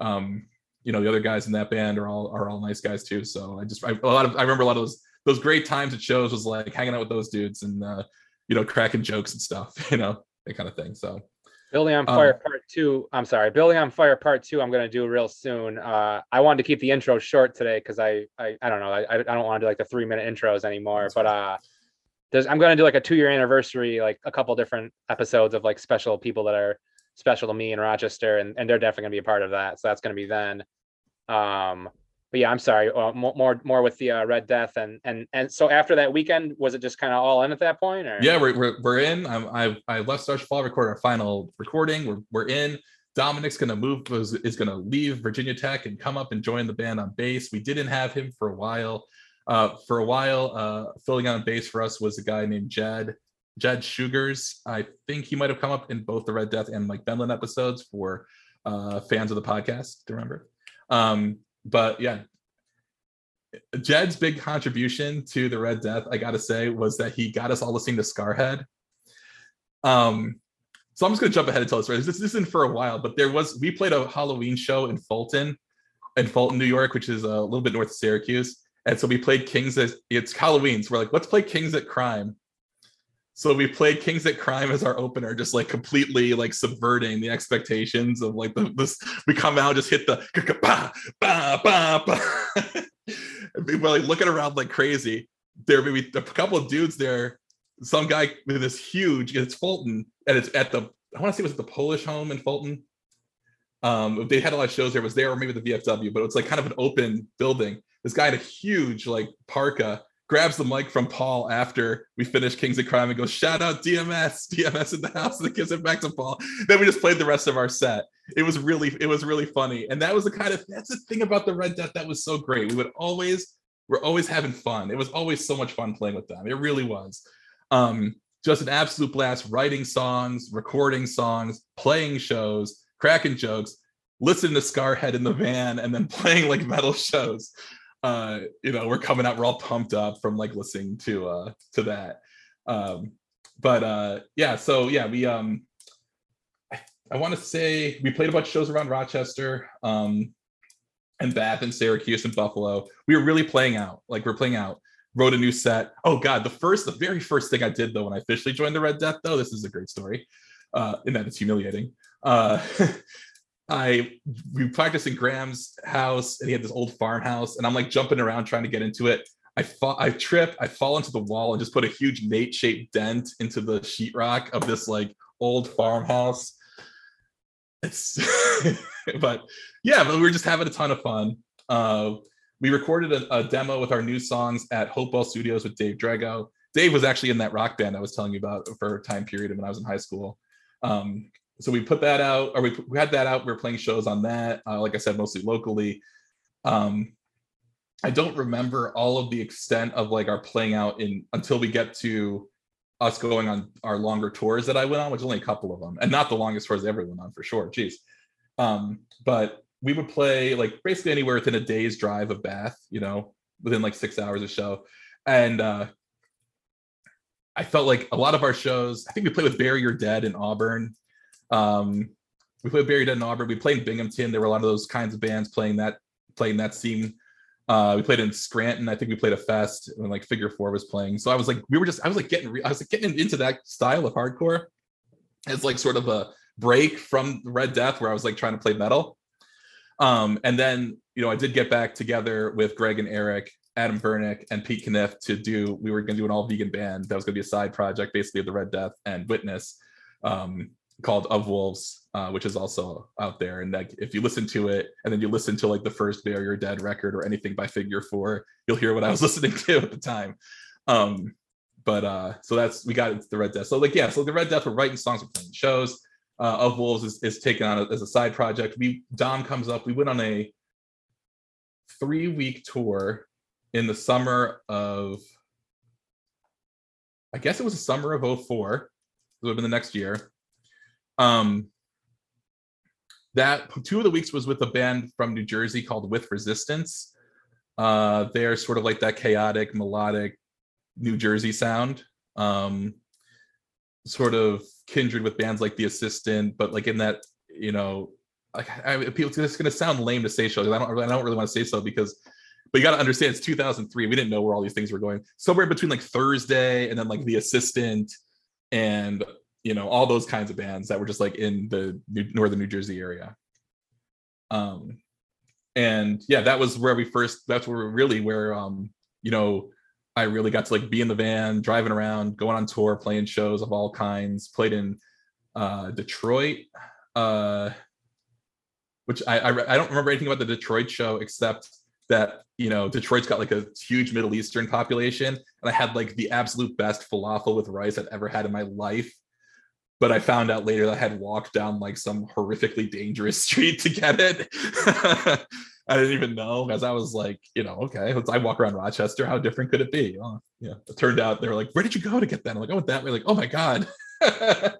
um you know the other guys in that band are all are all nice guys too so I just I, a lot of I remember a lot of those those great times at shows was like hanging out with those dudes and uh you know cracking jokes and stuff *laughs* you know that kind of thing so Building on Um, Fire Part Two. I'm sorry, Building on Fire Part Two. I'm gonna do real soon. Uh, I wanted to keep the intro short today because I, I I don't know. I I don't want to do like the three minute intros anymore. But uh, there's I'm gonna do like a two year anniversary, like a couple different episodes of like special people that are special to me in Rochester, and and they're definitely gonna be a part of that. So that's gonna be then. Um, but yeah, I'm sorry. Uh, more more with the uh, Red Death and and and so after that weekend, was it just kind of all in at that point, or? Yeah we're, we're, we're in. I, I left Stars Shall Fall record our final recording. We're, we're in. Dominic's gonna move is, is gonna leave Virginia Tech and come up and join the band on bass. We didn't have him for a while. Uh, for a while uh, filling on bass for us was a guy named Jed Jed Sugars. I think he might have come up in both the Red Death and Mike Benlin episodes for uh, fans of the podcast to remember? Um, but yeah Jed's big contribution to the Red Death, I gotta say, was that he got us all listening to Skarhead. Um, so I'm just gonna jump ahead and tell this. This, this isn't for a while, but there was we played a Halloween show in Fulton, in Fulton, New York, which is a little bit north of Syracuse. And so we played Kings at it's Halloween. So we're like, let's play Kings at Crime. So we played Kings at Crime as our opener, just like completely like subverting the expectations of like the this. We come out, just hit the ba ba ba *laughs* ba. People like looking around like crazy. There may be a couple of dudes there. Some guy with this huge, it's Fulton, and it's at the I want to say it was at the Polish home in Fulton. Um, they had a lot of shows there. It was there or maybe the VFW, but it's like kind of an open building. This guy had a huge like parka grabs the mic from Paul after we finish Kings of Crime and goes, shout out DMS, *laughs* DMS in the house, and gives it back to Paul. Then we just played the rest of our set. It was really, it was really funny. And that was the kind of that's the thing about the Red Death that was so great. We would always, we're always having fun. It was always so much fun playing with them. It really was. Um, just an absolute blast writing songs, recording songs, playing shows, cracking jokes, listening to Skarhead in the van, and then *laughs* playing like metal shows uh you know we're coming out we're all pumped up from like listening to uh to that. Um but uh yeah so yeah we um i, I want to say we played a bunch of shows around rochester um and bath and syracuse and buffalo. We were really playing out like we're playing out. Wrote a new set. Oh god the first the very first thing i did though when i officially joined the red death though this is a great story uh and that it's humiliating uh *laughs* I we practiced in Graham's house, and he had this old farmhouse, and I'm like jumping around trying to get into it. I fall, I trip, I fall into the wall, and just put a huge Nate-shaped dent into the sheetrock of this like old farmhouse. It's, *laughs* but yeah, but we were just having a ton of fun. Uh, we recorded a, a, demo with our new songs at Hopewell Studios with Dave Drago. Dave was actually in that rock band I was telling you about for a time period when I was in high school. Um, so we put that out or we, we had that out we are playing shows on that uh, like i said mostly locally. Um i don't remember all of the extent of like our playing out in until we get to us going on our longer tours that i went on which is only a couple of them and not the longest tours i ever went on for sure jeez. Um but we would play like basically anywhere within a day's drive of bath you know within like six hours of show and uh I felt like a lot of our shows, I think we played with Bury Your Dead in Auburn um, we played Buried in Auburn. We played in Binghamton. There were a lot of those kinds of bands playing that playing that scene. Uh, we played in Scranton. I think we played a fest when like Figure Four was playing. So I was like, we were just, I was like getting, I was like getting into that style of hardcore. It's like sort of a break from Red Death, where I was like trying to play metal. Um, and then you know I did get back together with Greg and Eric, Adam Vernick, and Pete Kniff to do. We were going to do an all vegan band that was going to be a side project, basically of the Red Death and Witness. Um, called Of Wolves, uh, which is also out there. And like if you listen to it and then you listen to like the first Your Dead record or anything by Figure Four, you'll hear what I was *laughs* listening to at the time. Um, but uh, so that's we got into the Red Death. So like yeah, so the Red Death, we're writing songs, we're playing shows. Uh, of Wolves is, is taken on as a side project. We Dom comes up. We went on a three week tour in the summer of I guess it was the summer of 04. It would have been the next year. Um, that two of the weeks was with a band from New Jersey called With Resistance. Uh, they're sort of like that chaotic, melodic New Jersey sound. Um, sort of kindred with bands like The Assistant, but like in that, you know, like I, people, it's going to sound lame to say so. because I don't, I don't really want to say so because, but you got to understand it's 2003. We didn't know where all these things were going. Somewhere between like Thursday and then like The Assistant and you know all those kinds of bands that were just like in the New, northern New Jersey area. Um, and yeah, that was where we first. That's where really where um, you know, I really got to like be in the van, driving around, going on tour, playing shows of all kinds. Played in uh, Detroit, uh, which I, I I don't remember anything about the Detroit show except that you know Detroit's got like a huge Middle Eastern population, and I had like the absolute best falafel with rice I've ever had in my life but I found out later that I had walked down like some horrifically dangerous *laughs* street to get it. *laughs* I didn't even know as I was like, you know, okay, I walk around Rochester. How different could it be? Oh, yeah. It turned out they were like, where did you go to get that? I'm like, oh, that way. Like, oh my God. *laughs*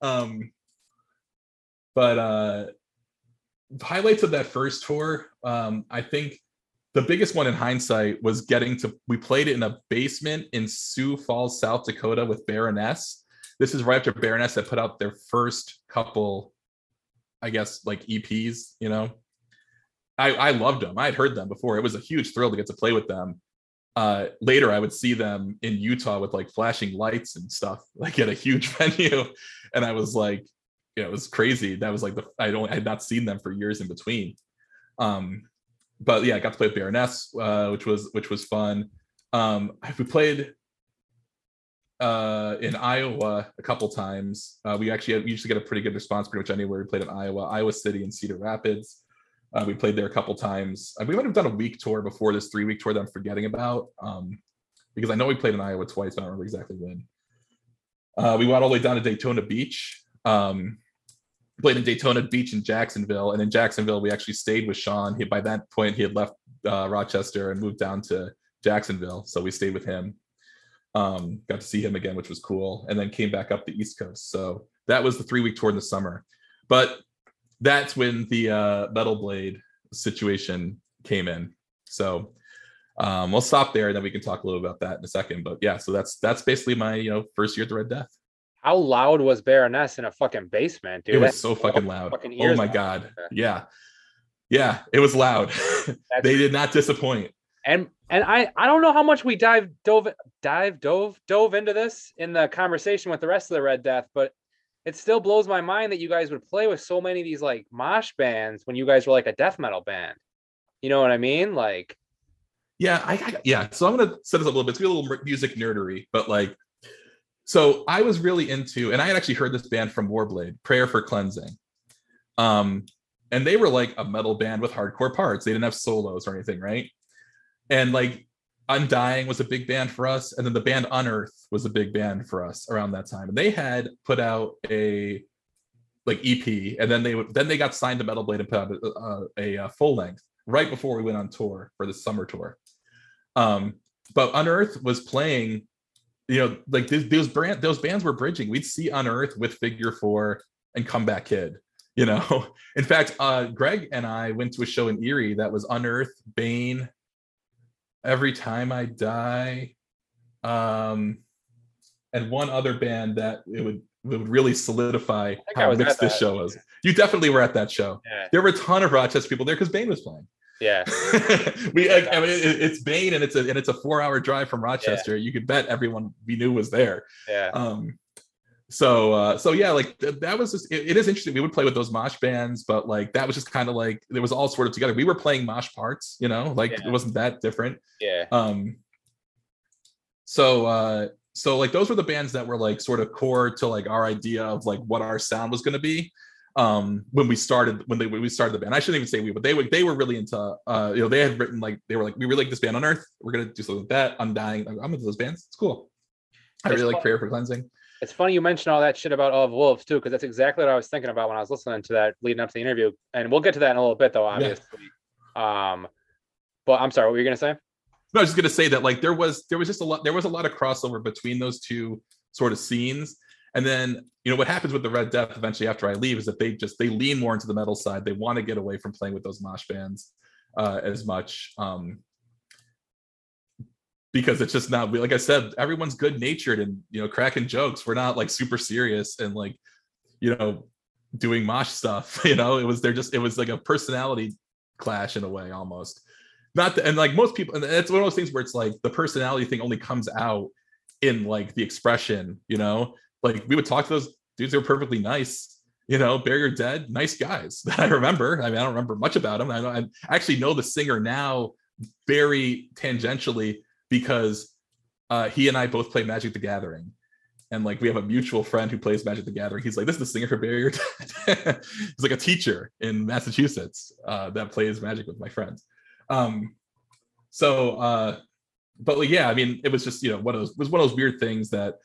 um, but uh highlights of that first tour, um, I think the biggest one in hindsight was getting to we played it in a basement in Sioux Falls, South Dakota with Baroness this is right after Baroness had put out their first couple, I guess, like EPs. You know, I I loved them. I had heard them before. It was a huge thrill to get to play with them. Uh, later, I would see them in Utah with like flashing lights and stuff, *laughs* like at a huge *laughs* venue, and I was like, you know, it was crazy. That was like the I don't I had not seen them for years in between. Um, but yeah, I got to play with Baroness, uh, which was which was fun. Um, we played uh, in Iowa a couple times. Uh, we actually we usually get a pretty good response pretty much anywhere we played in Iowa, Iowa City, and Cedar Rapids. Uh, we played there a couple times. Uh, we might have done a week tour before this three week tour that I'm forgetting about. Um, because I know we played in Iowa twice. but I don't remember exactly when. Uh, we went all the way down to Daytona Beach. Um, played in Daytona Beach in Jacksonville, and in Jacksonville we actually stayed with Sean. He by that point he had left uh, Rochester and moved down to Jacksonville, so we stayed with him. Um, got to see him again, which was cool, and then came back up the East Coast. So that was the three week tour in the summer. But that's when the uh, Metal Blade situation came in. So um, we'll stop there, and then we can talk a little about that in a second. But yeah, so that's that's basically my you know first year at the Red Death. How loud was Baroness in a fucking basement, dude? It was so fucking loud. Fucking oh my god. Yeah. Yeah, it was loud. *laughs* they did not disappoint. And and I I don't know how much we dive dove dive dove dove into this in the conversation with the rest of the Red Death, but it still blows my mind that you guys would play with so many of these like mosh bands when you guys were like a death metal band. You know what I mean? Like, yeah, I, I yeah. So I'm gonna set this up a little bit. It's gonna be a little music nerdery, but like, so I was really into, and I had actually heard this band from Warblade, Prayer for Cleansing. Um, and they were like a metal band with hardcore parts. They didn't have solos or anything, right? And like Undying was a big band for us, and then the band Unearth was a big band for us around that time. And they had put out a like EP, and then they would then they got signed to Metal Blade and put out a, a, a full length right before we went on tour for the summer tour. Um, but Unearth was playing, you know, like those, those brand those bands were bridging. We'd see Unearth with Figure Four and Comeback Kid. You know, *laughs* in fact, uh, Greg and I went to a show in Erie that was Unearth, Bane, Every Time I Die, um, and one other band that it would it would really solidify how mixed this show was. You definitely were at that show. Yeah. There were a ton of Rochester people there because Bane was playing. Yeah, *laughs* we. I, I mean, it, it's Bane, and it's a and it's a four hour drive from Rochester. Yeah. You could bet everyone we knew was there. Yeah. Um, so uh so yeah like th- that was just it, it is interesting. We would play with those mosh bands but like that was just kind of like it was all sort of together. We were playing mosh parts you know like yeah. it wasn't that different. Yeah. Um so uh so like those were the bands that were like sort of core to like our idea of like what our sound was going to be um when we started when they when we started the band. I shouldn't even say we but they were they were really into uh you know they had written like they were like we really like this band Unearth. We're gonna do something like that. Undying i'm into those bands. It's cool. I really like prayer for cleansing it's funny you mentioned all that shit about all Of Wolves too, because that's exactly what I was thinking about when I was listening to that leading up to the interview. And we'll get to that in a little bit, though, obviously. Yeah. Um, but I'm sorry, what were you gonna say? No, I was just gonna say that like there was there was just a lot there was a lot of crossover between those two sort of scenes. And then you know what happens with the Red Death eventually after I leave is that they just they lean more into the metal side. They want to get away from playing with those mosh bands uh, as much. Um, because it's just not like I said, everyone's good natured and you know cracking jokes. We're not like super serious and like you know doing mosh stuff. *laughs* You know, it was they're just it was like a personality clash in a way almost. Not the, and like most people, and it's one of those things where it's like the personality thing only comes out in like the expression. You know, like we would talk to those dudes they were perfectly nice. You know, Your Dead, nice guys *laughs* that I remember. I mean, I don't remember much about them. I, I actually know the singer now very tangentially because uh, he and I both play Magic the Gathering. And like we have a mutual friend who plays Magic the Gathering. He's like, this is the singer for Barrier. *laughs* He's like a teacher in Massachusetts uh, that plays Magic with my friends. Um, so, uh, but like, yeah, I mean, it was just you know one of those was one of those weird things that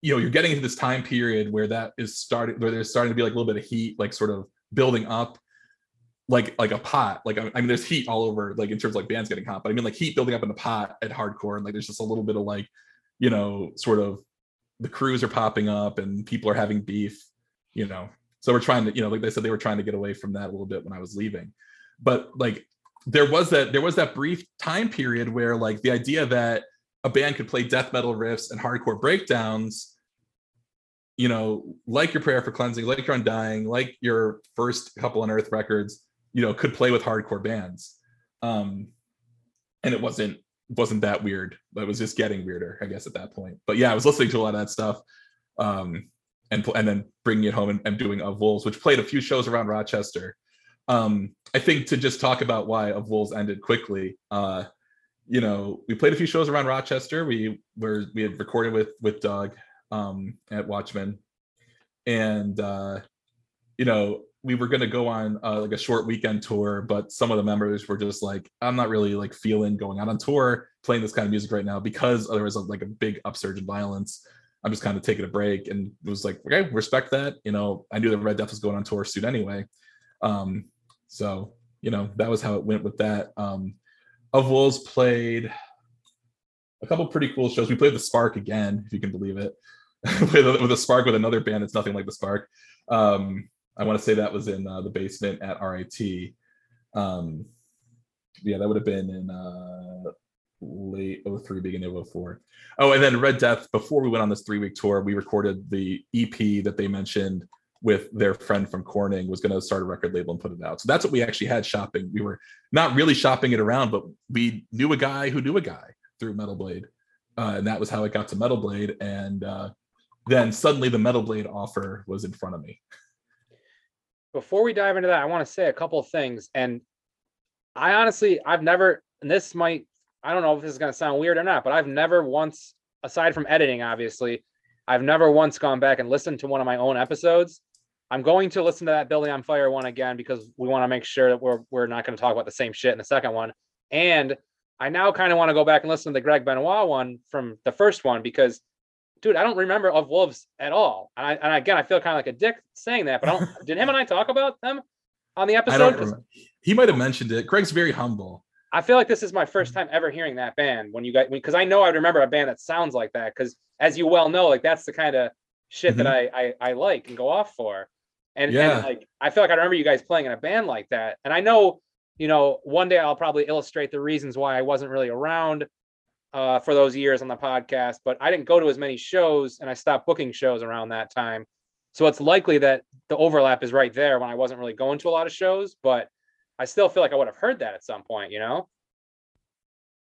you know you're getting into this time period where that is starting where there's starting to be like a little bit of heat, like sort of building up like like a pot like I mean there's heat all over like in terms of like bands getting hot but I mean like heat building up in the pot at hardcore and like there's just a little bit of like you know sort of the crews are popping up and people are having beef you know? So we're trying to you know like they said they were trying to get away from that a little bit when I was leaving. But like there was that there was that brief time period where like the idea that a band could play death metal riffs and hardcore breakdowns you know like your prayer for cleansing like your undying like your first couple Unearth records you know could play with hardcore bands. Um and it wasn't wasn't that weird but it was just getting weirder i guess at that point. But yeah i was listening to a lot of that stuff um and and then bringing it home and, and doing of wolves which played a few shows around rochester. Um i think to just talk about why of wolves ended quickly uh you know we played a few shows around rochester. We were we had recorded with with doug um at watchmen. And uh you know we were going to go on uh, like a short weekend tour, but some of the members were just like, I'm not really like feeling going out on tour. playing this kind of music right now because there was a, like a big upsurge in violence. I'm just kind of taking a break and it was like, okay, respect that. You know, I knew that Red Death was going on tour soon anyway. Um, so, you know, that was how it went with that. Um, of Wolves played a couple pretty cool shows. We played the Spark again, if you can believe it, *laughs* with, a, with a Spark with another band. It's nothing like the Spark. Um, I want to say that was in uh, the basement at RIT. Um, yeah, that would have been in uh, late 03, beginning of 04. Oh, and then Red Death, before we went on this three week tour, we recorded the EP that they mentioned with their friend from Corning was going to start a record label and put it out. So that's what we actually had shopping. We were not really shopping it around, but we knew a guy who knew a guy through Metal Blade. Uh, and that was how it got to Metal Blade. And uh, then suddenly the Metal Blade offer was in front of me. Before we dive into that, I want to say a couple of things. And I honestly, I've never, and this might, I don't know if this is going to sound weird or not, but I've never once, aside from editing, obviously, I've never once gone back and listened to one of my own episodes. I'm going to listen to that Building on Fire one again because we want to make sure that we're we're not going to talk about the same shit in the second one. And I now kind of want to go back and listen to the Greg Benoit one from the first one because, dude, I don't remember of Wolves at all. And, I, and again, I feel kind of like a dick saying that, but I don't. *laughs* did him and I talk about them on the episode? He might have mentioned it. Craig's very humble. I feel like this is my first time ever hearing that band when you got because I know I would remember a band that sounds like that because as you well know, like that's the kind of shit mm-hmm. that I, I I like and go off for. And, yeah. and like I feel like I remember you guys playing in a band like that. And I know, you know, one day I'll probably illustrate the reasons why I wasn't really around uh, for those years on the podcast, but I didn't go to as many shows and I stopped booking shows around that time. So it's likely that the overlap is right there when I wasn't really going to a lot of shows, but I still feel like I would have heard that at some point, you know?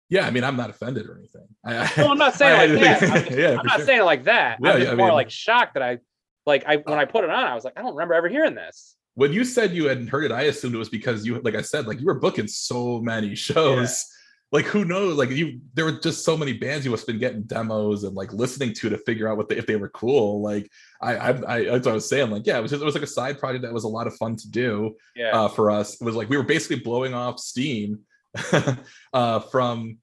Yeah, I mean, I'm not offended or anything. I, no, I'm not *laughs* saying I, like that. I'm, just, *laughs* yeah, I'm not sure. saying it like that. Yeah, I'm just yeah, more mean, like shocked that I, like, I when I put it on, I was like, I don't remember ever hearing this. When you said you hadn't heard it, I assumed it was because you, like I said, like you were booking so many *laughs* shows. Like who knows? Like you, there were just so many bands you must have been getting demos and like listening to to figure out what the, if they were cool. Like I, I, I, that's what I was saying. Like yeah, it was just, it was like a side project that was a lot of fun to do. Yeah. Uh, for us, it was like we were basically blowing off steam *laughs* uh, from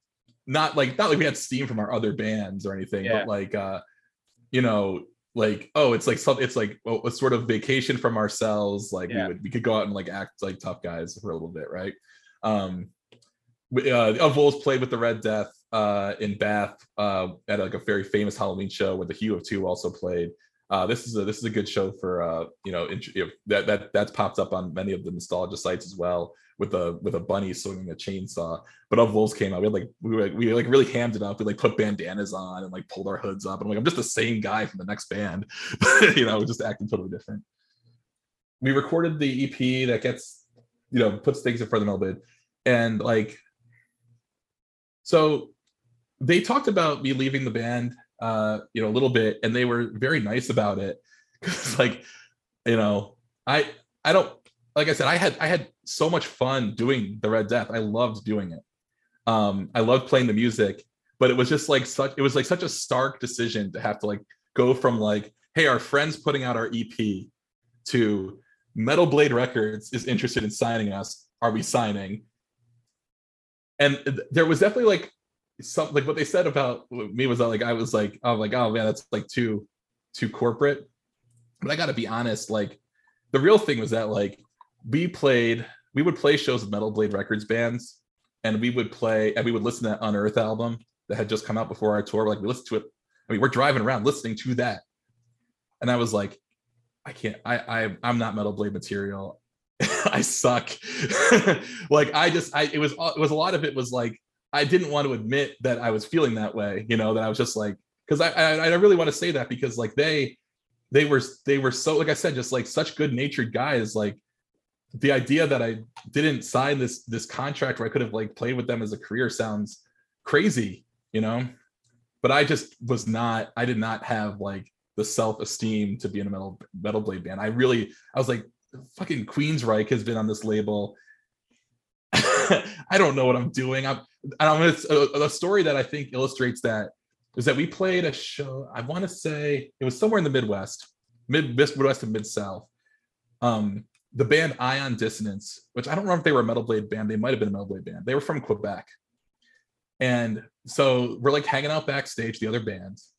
not like not like we had steam from our other bands or anything, yeah. but like uh, you know, like oh, it's like something. It's like a sort of vacation from ourselves. Like yeah. we would we could go out and like act like tough guys for a little bit, right? Um, uh, of Wolves played with the Red Death uh, in Bath uh, at like a very famous Halloween show where the Hue of Two also played. Uh, this is a this is a good show for uh, you know in, that that that's popped up on many of the nostalgia sites as well with a with a bunny swinging a chainsaw. But of Wolves came out, we had like we were we like really hammed it up. We like put bandanas on and like pulled our hoods up. And I'm like, I'm just the same guy from the next band, *laughs* you know, just acting totally different. We recorded the EP that gets, you know, puts things in front of the Metal Blade. And like so they talked about me leaving the band uh, you know, a little bit, and they were very nice about it. *laughs* Cause like, you know, I I don't like I said, I had I had so much fun doing the Red Death. I loved doing it. Um, I loved playing the music, but it was just like such it was like such a stark decision to have to like go from like, hey, our friends putting out our EP to Metal Blade Records is interested in signing us. Are we signing? And there was definitely like some like what they said about me was that like I was like, oh like, oh man, that's like too too corporate. But I gotta be honest, like the real thing was that like we played we would play shows with metal blade records bands and we would play and we would listen to that unearth album that had just come out before our tour. Like we listened to it. I mean we're driving around listening to that. And i was like i can't i, I i'm not metal blade material *laughs* i suck *laughs* like i just i it was uh, it was a lot of it was like i didn't want to admit that i was feeling that way you know that i was just like because I, I i really want to say that because like they they were they were so like i said just like such good natured guys like the idea that I didn't sign this this contract where I could have like played with them as a career sounds crazy, you know. But I just was not. I did not have like the self esteem to be in a metal metal blade band. I really. I was like, fucking Queensryche has been on this label. *laughs* I don't know what I'm doing. I'm. I'm a, a story that I think illustrates that is that we played a show. I want to say it was somewhere in the Midwest, mid Midwest and Mid South. Um, the band Ion Dissonance, which I don't remember if they were a Metal Blade band, they might have been a Metal Blade band. They were from Quebec. And so we're like hanging out backstage, the other bands.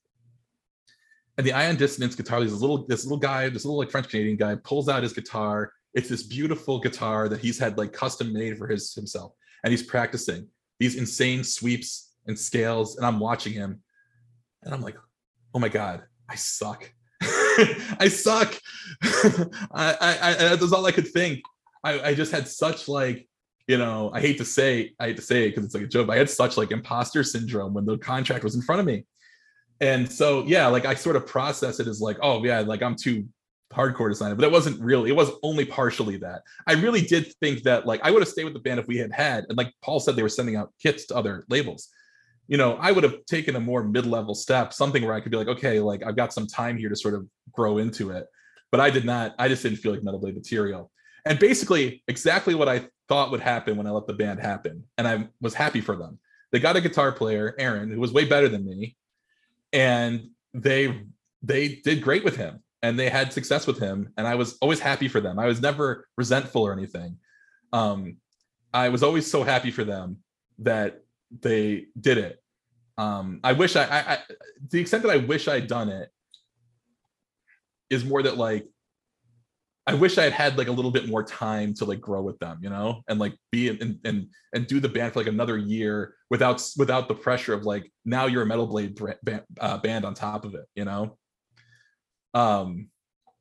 And the Ion Dissonance guitar, this little, this little guy, this little like French Canadian guy pulls out his guitar. It's this beautiful guitar that he's had like custom made for his himself. And he's practicing these insane sweeps and scales. And I'm watching him. And I'm like, oh my God, I suck. *laughs* I suck. *laughs* I, I, I, that's all I could think. I, I just had such like you know, I hate to say, I hate to say it because it's like a joke. I had such like imposter syndrome when the contract was in front of me. And so, yeah, like I sort of process it as like, oh yeah, like I'm too hardcore to sign it, but it wasn't really, it was only partially that. I really did think that like I would have stayed with the band if we had had, and like Paul said, they were sending out kits to other labels. You know, I would have taken a more mid-level step, something where I could be like, okay, like I've got some time here to sort of grow into it. But I did not, I just didn't feel like Metal Blade material. And basically, exactly what I thought would happen when I let the band happen. And I was happy for them. They got a guitar player, Aaron, who was way better than me. And they they did great with him and they had success with him. And I was always happy for them. I was never resentful or anything. Um, I was always so happy for them that they did it. Um, I wish I, I, I the extent that I wish I'd done it is more that like I wish I had had like a little bit more time to like grow with them, you know, and like be and and and do the band for like another year without without the pressure of like now you're a Metal Blade band, uh, band on top of it, you know. Um,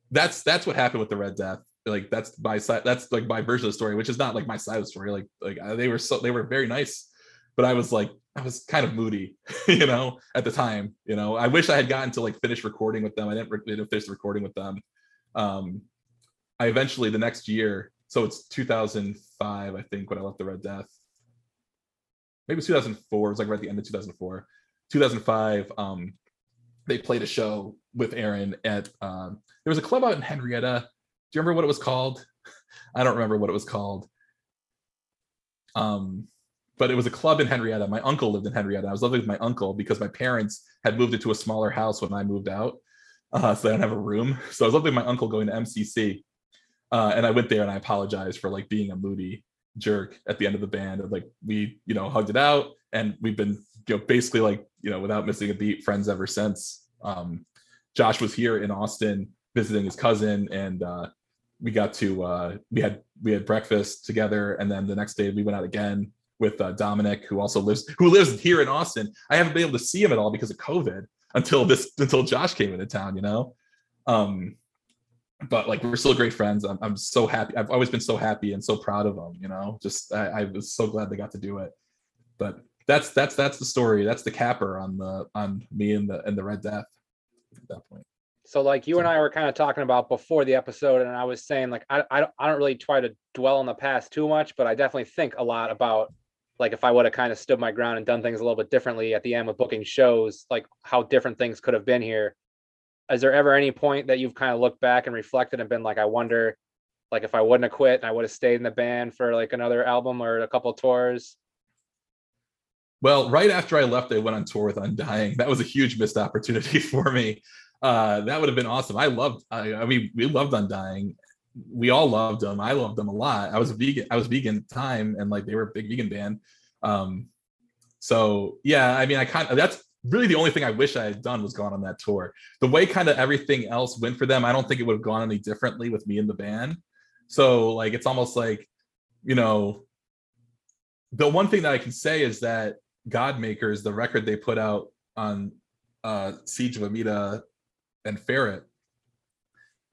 that's that's what happened with the Red Death. Like that's my side. That's like my version of the story, which is not like my side of the story. Like like uh, they were so they were very nice, but I was like I was kind of moody, *laughs* you know, at the time. You know, I wish I had gotten to like finish recording with them. I didn't, didn't finish the recording with them. Um, I eventually the next year, so it's 2005, I think, when I left the Red Death. Maybe 2004. It was like right at the end of 2004. 2005, um, they played a show with Aaron at um, there was a club out in Henrietta. Do you remember what it was called? *laughs* I don't remember what it was called. Um, but it was a club in Henrietta. My uncle lived in Henrietta. I was living with my uncle because my parents had moved into a smaller house when I moved out. Uh, so I don't have a room. *laughs* So I was living with my uncle going to MCC. Uh, and I went there and I apologized for like being a moody jerk at the end of the band. And like we, you know, hugged it out and we've been, you know, basically like, you know, without missing a beat, friends ever since. Um, Josh was here in Austin visiting his cousin and uh, we got to uh, we had we had breakfast together and then the next day we went out again with uh, Dominic who also lives who lives here in Austin. I haven't been able to see him at all because of COVID until this until Josh came into town, you know. Um, but like we're still great friends. I'm, I'm so happy. I've always been so happy and so proud of them. You know, just I, I was so glad they got to do it. But that's that's that's the story. That's the capper on the on me and the and the Red Death at that point. So like you and I were kind of talking about before the episode, and I was saying like I I don't, I don't really try to dwell on the past too much, but I definitely think a lot about like if I would have kind of stood my ground and done things a little bit differently at the end with booking shows, like how different things could have been here is there ever any point that you've kind of looked back and reflected and been like, I wonder, like if I wouldn't have quit and I would have stayed in the band for like another album or a couple tours? Well, right after I left, I went on tour with Undying. That was a huge missed opportunity *laughs* for me. Uh, that would have been awesome. I loved. I, I mean, we loved Undying. We all loved them. I loved them a lot. I was vegan. I was vegan time, and like they were a big vegan band. Um, so yeah, I mean, I kind of that's really the only thing I wish I had done was gone on that tour. The way kind of everything else went for them, I don't think it would have gone any differently with me in the band. So like it's almost like, you know, the one thing that I can say is that Godmakers, the record they put out on uh Siege of Amida and Ferret,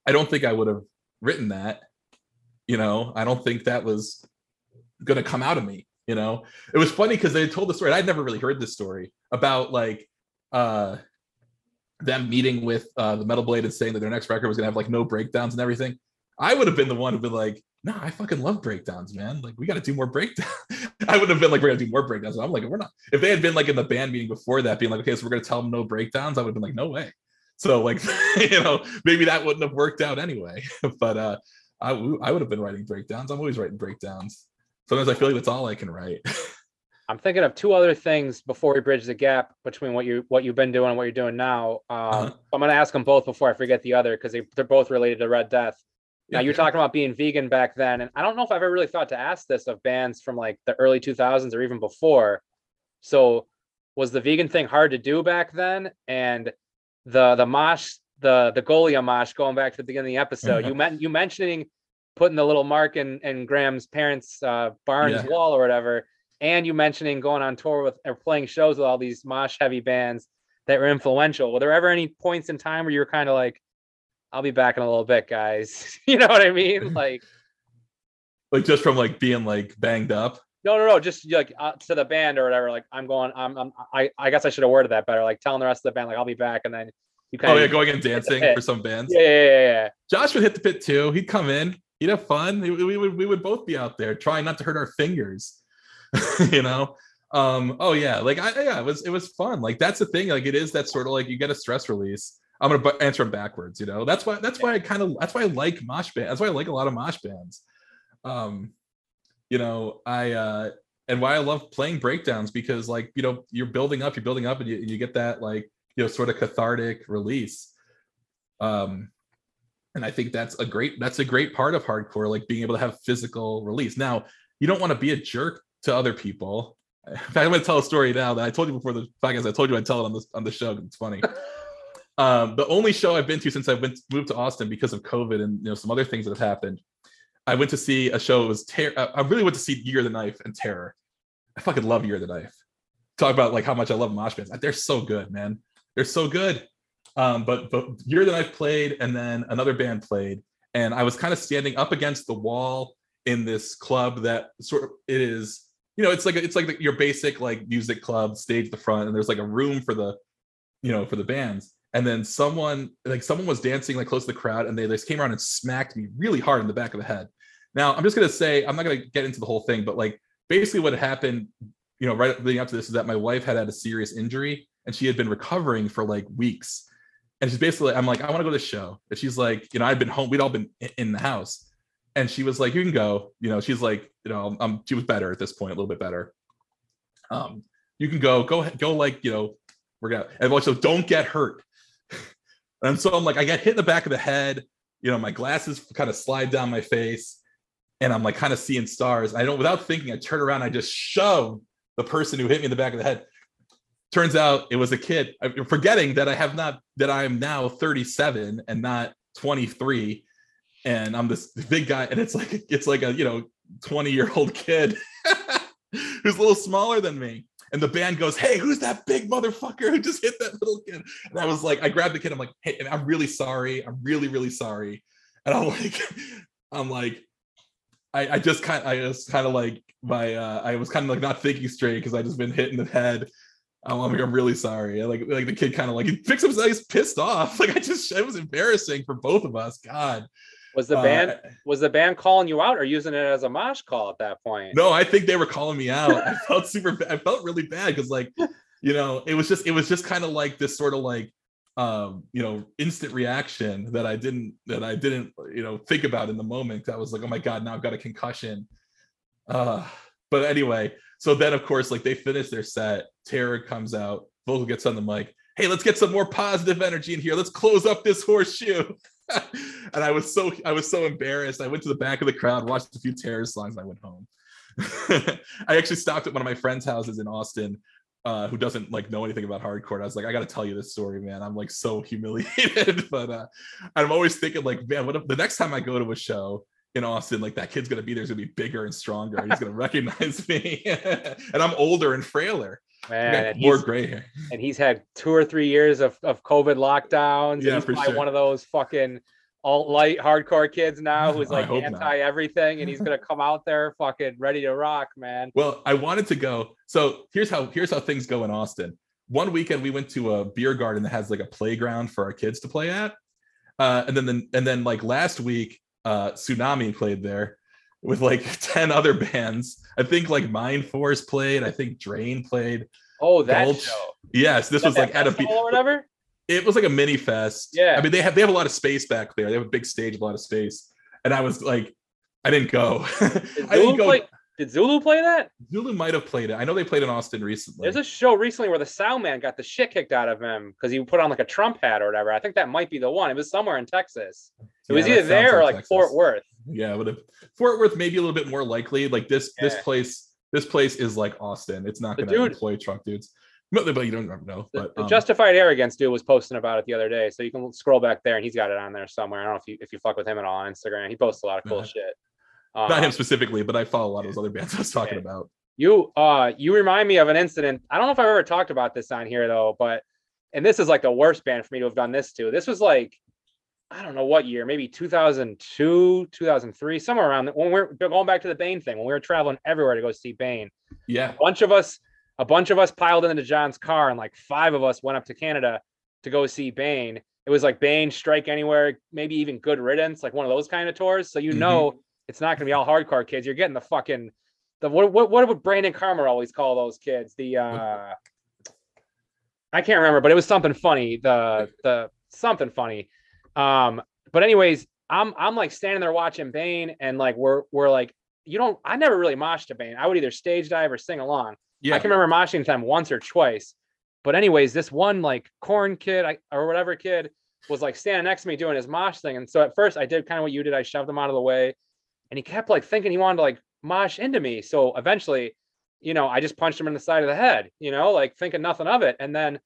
I don't think I would have written that. You know, I don't think that was gonna come out of me you know? It was funny because they told the story i'd never really heard this story about like uh them meeting with uh the metal blade and saying that their next record was gonna have like no breakdowns and everything. I would have been the one who'd been like no i fucking love breakdowns man. Like we got to do more breakdowns *laughs* i would have been like we're gonna do more breakdowns. I'm like we're not. If they had been like in the band meeting before that being like okay so we're gonna tell them no breakdowns i would have been like no way. So like *laughs* you know maybe that wouldn't have worked out anyway. *laughs* But uh I would have been writing breakdowns. I'm always writing breakdowns sometimes I feel like that's all I can write. *laughs* I'm thinking of two other things before we bridge the gap between what you what you've been doing and what you're doing now. Um, uh-huh. I'm going to ask them both before I forget the other because they they're both related to Red Death. Now yeah. you're talking about being vegan back then, and I don't know if I've ever really thought to ask this of bands from like the early 2000s or even before. So was the vegan thing hard to do back then? And the the mosh, the the Golia mosh, going back to the beginning of the episode, you *laughs* meant you mentioning putting the little mark in in Graham's parents' uh, barn's Yeah. wall or whatever, and you mentioning going on tour with or playing shows with all these mosh heavy bands that were influential. Were there ever any points in time where you were kind of like, "I'll be back in a little bit, guys"? *laughs* you know what I mean? *laughs* Like, like just from like being like banged up. no, no, no, just like uh, to the band or whatever. Like, I'm going. I'm. I'm I. I guess I should have worded that better. Like telling the rest of the band, like, I'll be back, and then you kind Oh yeah, going and dancing for some bands. yeah, yeah, yeah, yeah. Josh would hit the pit too. He'd come in. He'd have fun. We, we would we would both be out there trying not to hurt our fingers. *laughs* you know. Um. Oh yeah. Like I yeah. It was it was fun. Like that's the thing. Like it is that sort of like you get a stress release. I'm gonna answer them backwards. You know. That's why that's why I kind of that's why I like mosh band. That's why I like a lot of mosh bands. Um. You know I uh and why I love playing breakdowns because like you know you're building up, you're building up, and you, you get that like you know sort of cathartic release. Um, and I think that's a great that's a great part of hardcore, like being able to have physical release. Now you don't want to be a jerk to other people. *laughs* In fact, I'm going to tell a story now that I told you before the podcast. I told you I'd tell it on this on the show. It's funny. *laughs* um, the only show I've been to since I went moved to Austin because of COVID and you know some other things that have happened. I went to see a show. It was ter- uh, I really went to see Year of the Knife and Terror. I fucking love Year of the Knife. Talk about like how much I love mosh bands. They're so good, man. They're so good. Um, but but Year the Knife played, and then another band played, and I was kind of standing up against the wall in this club that sort of it is. You know, it's like it's like the, your basic like music club stage the front, and there's like a room for the, you know, for the bands. And then someone like someone was dancing like close to the crowd, and they just came around and smacked me really hard in the back of the head. Now I'm just gonna say I'm not gonna get into the whole thing, but like basically what happened, you know, right leading up to this is that my wife had had a serious injury and she had been recovering for like weeks. And she's basically, I'm like, I want to go to the show. And she's like, you know, i've been home, we'd all been in the house. And she was like, you can go. You know, she's like, you know, um, she was better at this point, a little bit better. Um, you can go, go, go, like, you know, we're gonna, and also don't get hurt. *laughs* and so I'm like, I get hit in the back of the head, you know, my glasses kind of slide down my face, and I'm like kind of seeing stars. I don't, without thinking, I turn around, I just shove the person who hit me in the back of the head. Turns out it was a kid. I'm forgetting that I have not, that I am now 37 and not 23, and I'm this big guy, and it's like it's like a you know 20 year old kid *laughs* who's a little smaller than me. And the band goes, "Hey, who's that big motherfucker who just hit that little kid?" And I was like, I grabbed the kid. I'm like, "Hey, and I'm really sorry. I'm really, really sorry." And I'm *laughs* like, I'm like, I, I just kind, I was kind of like my, uh, I was kind of like not thinking straight because I just been hit in the head. I'm like, I'm really sorry. Like, like the kid kind of like he picks up his he's pissed off. *laughs* Like I just, it was embarrassing for both of us. God. Was the Uh, band was the band calling you out or using it as a mosh call at that point? No, I think they were calling me out. I *laughs* felt super. I felt really bad because like, you know, it was just it was just kind of like this sort of like um, you know, instant reaction that I didn't that I didn't, you know, think about in the moment. I was like, oh my God, now I've got a concussion. Uh, but anyway, so then of course, like they finished their set, Terror comes out, Vogel gets on the mic. Hey, let's get some more positive energy in here. Let's close up this horseshoe. *laughs* and I was so I was so embarrassed. I went to the back of the crowd, watched a few Terror songs, and I went home. *laughs* I actually stopped at one of my friends' houses in Austin, uh, who doesn't like know anything about hardcore. I was like, I got to tell you this story, man. I'm like so humiliated, *laughs* but uh, I'm always thinking like, man, what if the next time I go to a show in Austin, like that kid's gonna be there, he's gonna be bigger and stronger. He's gonna recognize me, and I'm older and frailer. Man, and more he's, gray hair. and he's had two or three years of, of COVID lockdowns. Yeah, and he's probably sure. one of those fucking alt light hardcore kids now who's like not. anti everything, and he's gonna come out there fucking ready to rock, man. Well, I wanted to go. So here's how here's how things go in Austin. One weekend we went to a beer garden that has like a playground for our kids to play at. Uh, and then the, and then like last week, uh, Sunami played there with like *laughs* 10 other bands. I think like Mind Force played, I think Drain played. Oh, that Gulch. show. Yes, this Is was like at a be- or whatever. it was like a mini fest. Yeah. I mean, they have they have a lot of space back there. They have a big stage, a lot of space. And I was like, I didn't go. *laughs* Did I didn't Zulu go. play? Did Zulu play that? Zulu might have played it. I know they played in Austin recently. There's a show recently where the sound man got the shit kicked out of him because he put on like a Trump hat or whatever. I think that might be the one. It was somewhere in Texas. It was either that there or like Texas. Fort Worth. Yeah, but if Fort Worth maybe a little bit more likely. Like this, this place, this place is like Austin. It's not going to employ truck dudes. But, but you don't know. But the um, Justified Arrogance dude was posting about it the other day, so you can scroll back there and he's got it on there somewhere. I don't know if you if you fuck with him at all on Instagram. He posts a lot of cool Uh-huh. shit. not Um, him specifically, but I follow a lot of those other bands I was talking Yeah. about. You uh you remind me of an incident. I don't know if I've ever talked about this on here though, but and this is like the worst band for me to have done this to. This was like I don't know what year, maybe 2002, 2003, somewhere around that when we we're going back to the Bane thing, when we were traveling everywhere to go see Bane. Yeah. A bunch of us, a bunch of us piled into John's car, and like five of us went up to Canada to go see Bane. It was like Bane, Strike Anywhere, maybe even Good Riddance, like one of those kind of tours. So you Mhm. know it's not going to be all hardcore kids. You're getting the fucking the what what what would Brandon Karmer always call those kids? The uh I can't remember, but it was something funny. The the something funny. Um, but anyways, I'm I'm like standing there watching Bane, and like we're we're like, you don't. I never really moshed to Bane. I would either stage dive or sing along. Yeah. I can remember moshing them once or twice. But anyways, this one like Korn kid I, or whatever kid was like standing next to me doing his mosh thing. And so at first I did kind of what you did. I shoved him out of the way, and he kept like thinking he wanted to like mosh into me. So eventually, you know, I just punched him in the side of the head. You know, like thinking nothing of it. And then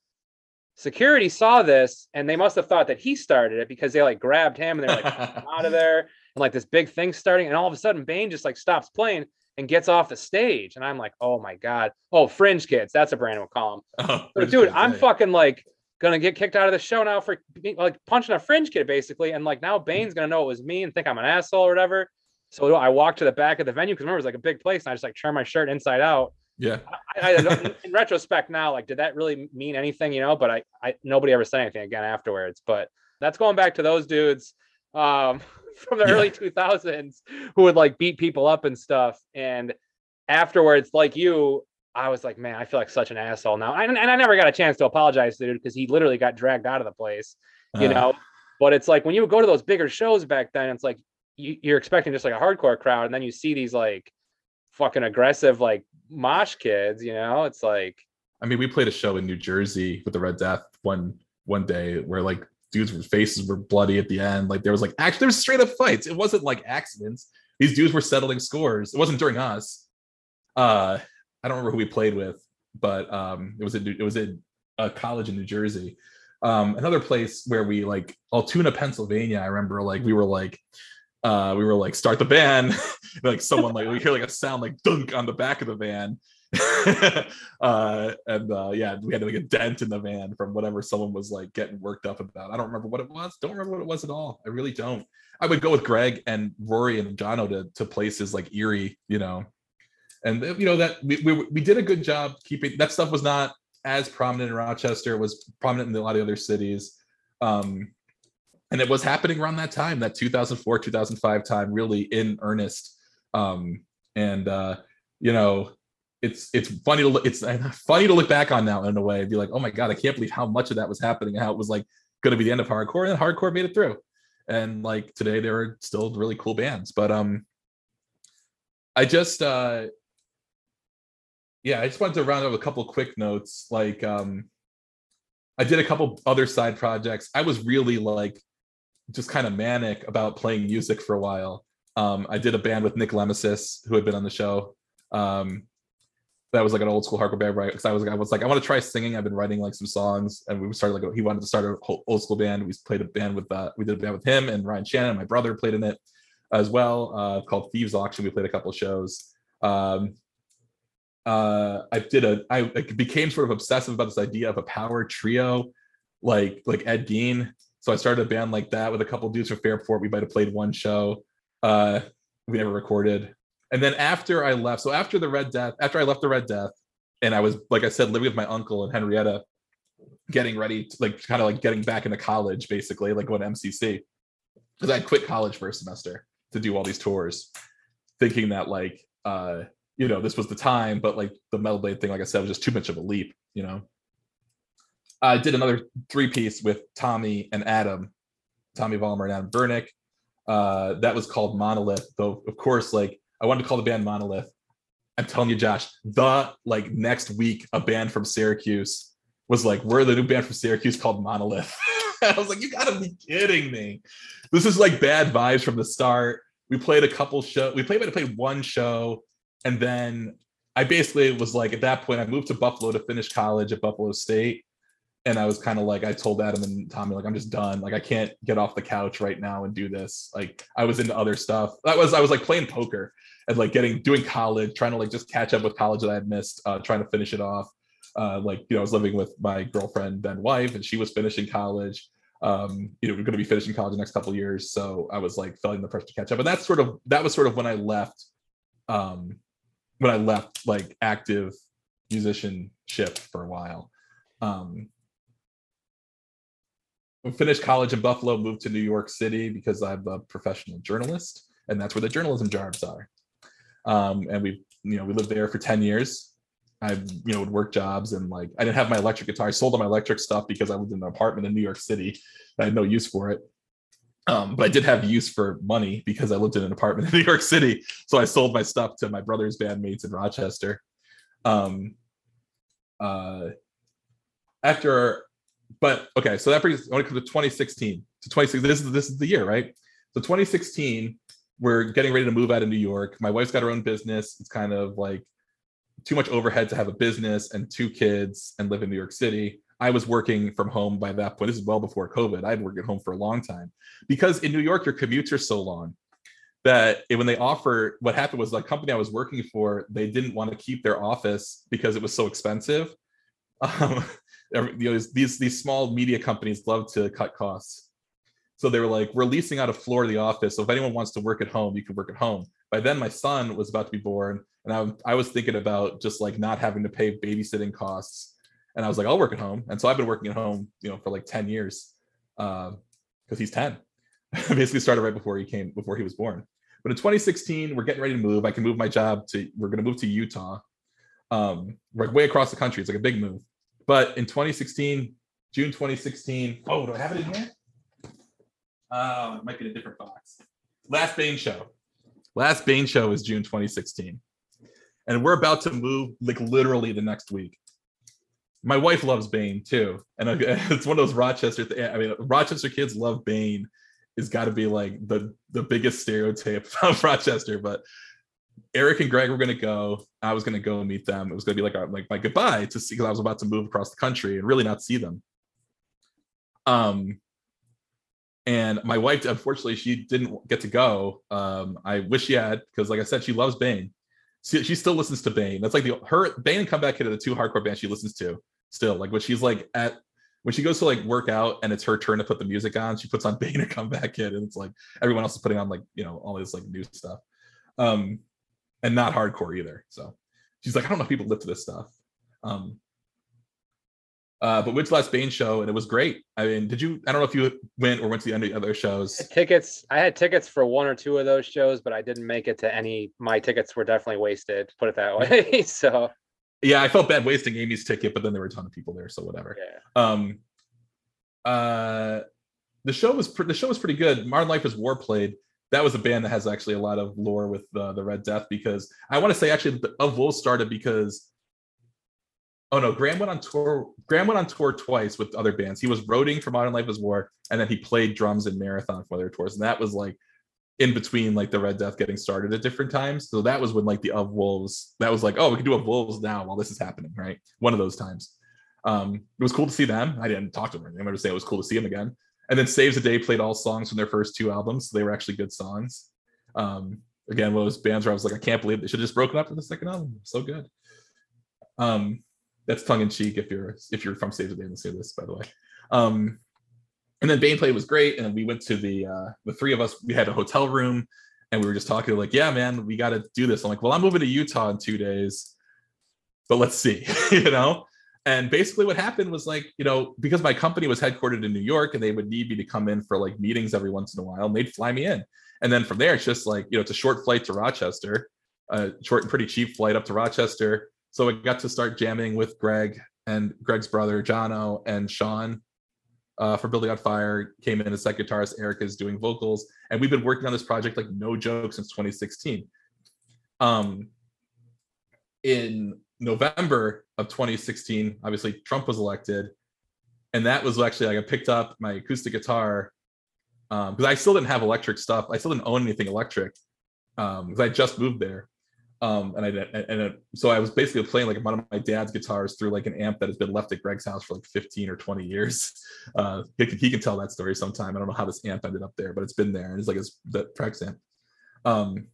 security saw this, and they must have thought that he started it because they like grabbed him and they're like *laughs* out of there, and like this big thing starting, and all of a sudden Bane just like stops playing and gets off the stage, and I'm like, oh my god, oh Fringe Kids, that's a brand we'll call them. Oh, So, dude, I'm fucking like gonna get kicked out of the show now for like punching a fringe kid basically, and like now Bane's gonna know it was me and think I'm an asshole or whatever. So I walked to the back of the venue because remember it was like a big place, and I just like turned my shirt inside out. Yeah. I, I in retrospect now, like, did that really mean anything, you know? But I, I nobody ever said anything again afterwards. But that's going back to those dudes um, *laughs* from the Yeah. early 2000s who would like beat people up and stuff. And afterwards, like you, I was like, man, I feel like such an asshole now. And, and I never got a chance to apologize to the dude because he literally got dragged out of the place, you Uh, know? But it's like when you would go to those bigger shows back then, it's like you, you're expecting just like a hardcore crowd, and then you see these like fucking aggressive like mosh kids, you know? It's like I mean, we played a show in New Jersey with the Red Death one one day where like dudes' faces were bloody at the end. Like there was like actually there was straight up fights. It wasn't like accidents. These dudes were settling scores. It wasn't during us. Uh, I don't remember who we played with, but um, it was in it was in a college in New Jersey. Um, another place where we like Altoona, Pennsylvania. I remember like we were like uh we were like start the van *laughs* like *laughs* someone like we hear like a sound like dunk on the back of the van. *laughs* Uh and uh yeah we had like a dent in the van from whatever someone was like getting worked up about. I don't remember what it was. Don't remember what it was at all. I really don't. I would go with greg and rory and jono to, to places like erie you know? And you know that we, we we did a good job keeping that stuff was not as prominent in rochester it was prominent in a lot of other cities. Um and it was happening around that time that 2004 2005 time really in earnest. Um and uh you know it's it's funny to look it's funny to look back on now in a way and be like oh my god i can't believe how much of that was happening and how it was like going to be the end of hardcore and hardcore made it through. And like today there are still really cool bands but um i just uh yeah i just wanted to round up a couple quick notes like um i did a couple other side projects. I was really like just kind of manic about playing music for a while um i did a band with nick lemesis who had been on the show um that was like an old school hardcore band, right? Because I was, I was like, I want to try singing. I've been writing like some songs, and we started like he wanted to start a whole old school band. We played a band with, uh, we did a band with him and Ryan Shannon. My brother played in it as well, uh, called Thieves Auction. We played a couple shows. Um, uh, I did a, I became sort of obsessive about this idea of a power trio, like like Ed Gein. So I started a band like that with a couple dudes from Fairport. We might have played one show. Uh, we never recorded and then after I left, so after the Red Death, after I left the Red Death, and I was like I said, living with my uncle and Henrietta, getting ready, to, like kind of like getting back into college, basically, like going to MCC, because I quit college for a semester to do all these tours, thinking that like uh, you know this was the time, but like the Metal Blade thing, like I said, was just too much of a leap, you know. I did another three piece with Tommy and Adam, Tommy Vollmer and Adam Bernick. Uh, that was called Monolith, though of course, like I wanted to call the band Monolith. I'm telling you, Josh, the like next week, a band from Syracuse was like, "We're the new band from Syracuse called Monolith." *laughs* I was like, "You gotta be kidding me!" This is like bad vibes from the start. We played a couple show. We played, we played one show, and then I basically was like at that point I moved to Buffalo to finish college at Buffalo State and I was kind of like, I told Adam and Tommy, like, I'm just done. Like, I can't get off the couch right now and do this. Like, I was into other stuff. That was, I was like playing poker and like getting, doing college, trying to like just catch up with college that I had missed, uh, trying to finish it off. Uh, like, you know, I was living with my girlfriend, then wife, and she was finishing college. Um, you know, we're going to be finishing college the next couple years. So I was like feeling the pressure to catch up. And that's sort of, that was sort of when I left, um, when I left like active musicianship for a while. Um, finished college in Buffalo, moved to New York City because I'm a professional journalist, and that's where the journalism jobs are. Um, and we, you know, we lived there for 10 years. I, you know, would work jobs and like I didn't have my electric guitar. I sold all my electric stuff because I lived in an apartment in New York City. I had no use for it. Um, but I did have use for money because I lived in an apartment in *laughs* New York City. So I sold my stuff to my brother's bandmates in Rochester. Um, uh, after but okay, so that brings when it comes to 2016 to 2016. This is this is the year, right? So 2016, we're getting ready to move out of New York. My wife's got her own business. It's kind of like too much overhead to have a business and two kids and live in New York City. I was working from home by that point. This is well before COVID. I'd worked at home for a long time because in New York, your commutes are so long that when they offer, what happened was the company I was working for, they didn't want to keep their office because it was so expensive. *laughs* Um, you know, these these small media companies love to cut costs. So they were like, we're leasing out a floor of the office. So if anyone wants to work at home, you can work at home. By then, my son was about to be born, and I, I was thinking about just like not having to pay babysitting costs. And I was like, I'll work at home. And so I've been working at home, you know, for like 10 years because uh, he's 10. *laughs* Basically started right before he came, before he was born. But in 2016, we're getting ready to move. I can move my job to, we're going to move to Utah. Um, we're way across the country. It's like a big move. But in 2016, June 2016, oh, do I have it in here? Oh, it might be in a different box. Last Bane show. Last Bane show is June 2016. And we're about to move like literally the next week. My wife loves Bane too. And *laughs* it's one of those Rochester, th- I mean, Rochester kids love Bane is got to be like the the biggest stereotype *laughs* of Rochester. But Eric and Greg were going to go. I was going to go meet them. It was going to be like a, like my goodbye to see because I was about to move across the country and really not see them. Um, and my wife, unfortunately, she didn't get to go. Um, I wish she had because, like I said, she loves Bane. She, she still listens to Bane. That's like the her Bane and Comeback Kid are the two hardcore bands she listens to still. Like when she's like at when she goes to like work out and it's her turn to put the music on, she puts on *laughs* Bane and Comeback Kid, and it's like everyone else is putting on like you know all this like new stuff. Um, and not hardcore either. So she's like, I don't know if people live to this stuff. Um, uh, but which last Bane show, and it was great. I mean, did you? I don't know if you went or went to the any other shows. I tickets. I had tickets for one or two of those shows, but I didn't make it to any. My tickets were definitely wasted. Put it that way. *laughs* *laughs* so. Yeah, I felt bad wasting Amy's ticket, but then there were a ton of people there, so whatever. Yeah. Um. Uh, the show was pre- the show was pretty good. Modern Life is War played that was a band that has actually a lot of lore with the, the Red Death because I want to say actually the, of Wolves started because oh no, Graham went on tour. Graham went on tour twice with other bands. He was roading for Modern Life is War, and then he played drums in Marathon for other tours, and that was like in between like the Red Death getting started at different times. So that was when like the of Wolves that was like oh we can do a Wolves now while this is happening, right? One of those times. Um, it was cool to see them. I didn't talk to them. I'm going to say it was cool to see them again and then Saves the Day played all songs from their first two albums. So they were actually good songs. Um, again, one of those bands where I was like, I can't believe they should have just broken up for the second album. So good. Um, that's tongue in cheek if you're if you're from Saves the Day and say this, by the way. Um, and then Bane played was great, and we went to the uh, the three of us. We had a hotel room, and we were just talking like, yeah, man, we got to do this. I'm like, well, I'm moving to Utah in two days, but let's see, *laughs* you know. And basically, what happened was like, you know, because my company was headquartered in New York and they would need me to come in for like meetings every once in a while, and they'd fly me in. And then from there, it's just like, you know, it's a short flight to Rochester, a short and pretty cheap flight up to Rochester. So I got to start jamming with Greg and Greg's brother, Jono, and Sean uh, for Building on Fire came in as second guitarist. Eric is doing vocals. And we've been working on this project like no joke since 2016. Um, in November of 2016, obviously Trump was elected, and that was actually like I picked up my acoustic guitar because um, I still didn't have electric stuff. I still didn't own anything electric because um, I just moved there. Um, and I and it, so I was basically playing like one of my dad's guitars through like an amp that has been left at Greg's house for like 15 or 20 years. *laughs* Uh, he, can- he can tell that story sometime. I don't know how this amp ended up there, but it's been there. And it's like his the tracks amp. Um,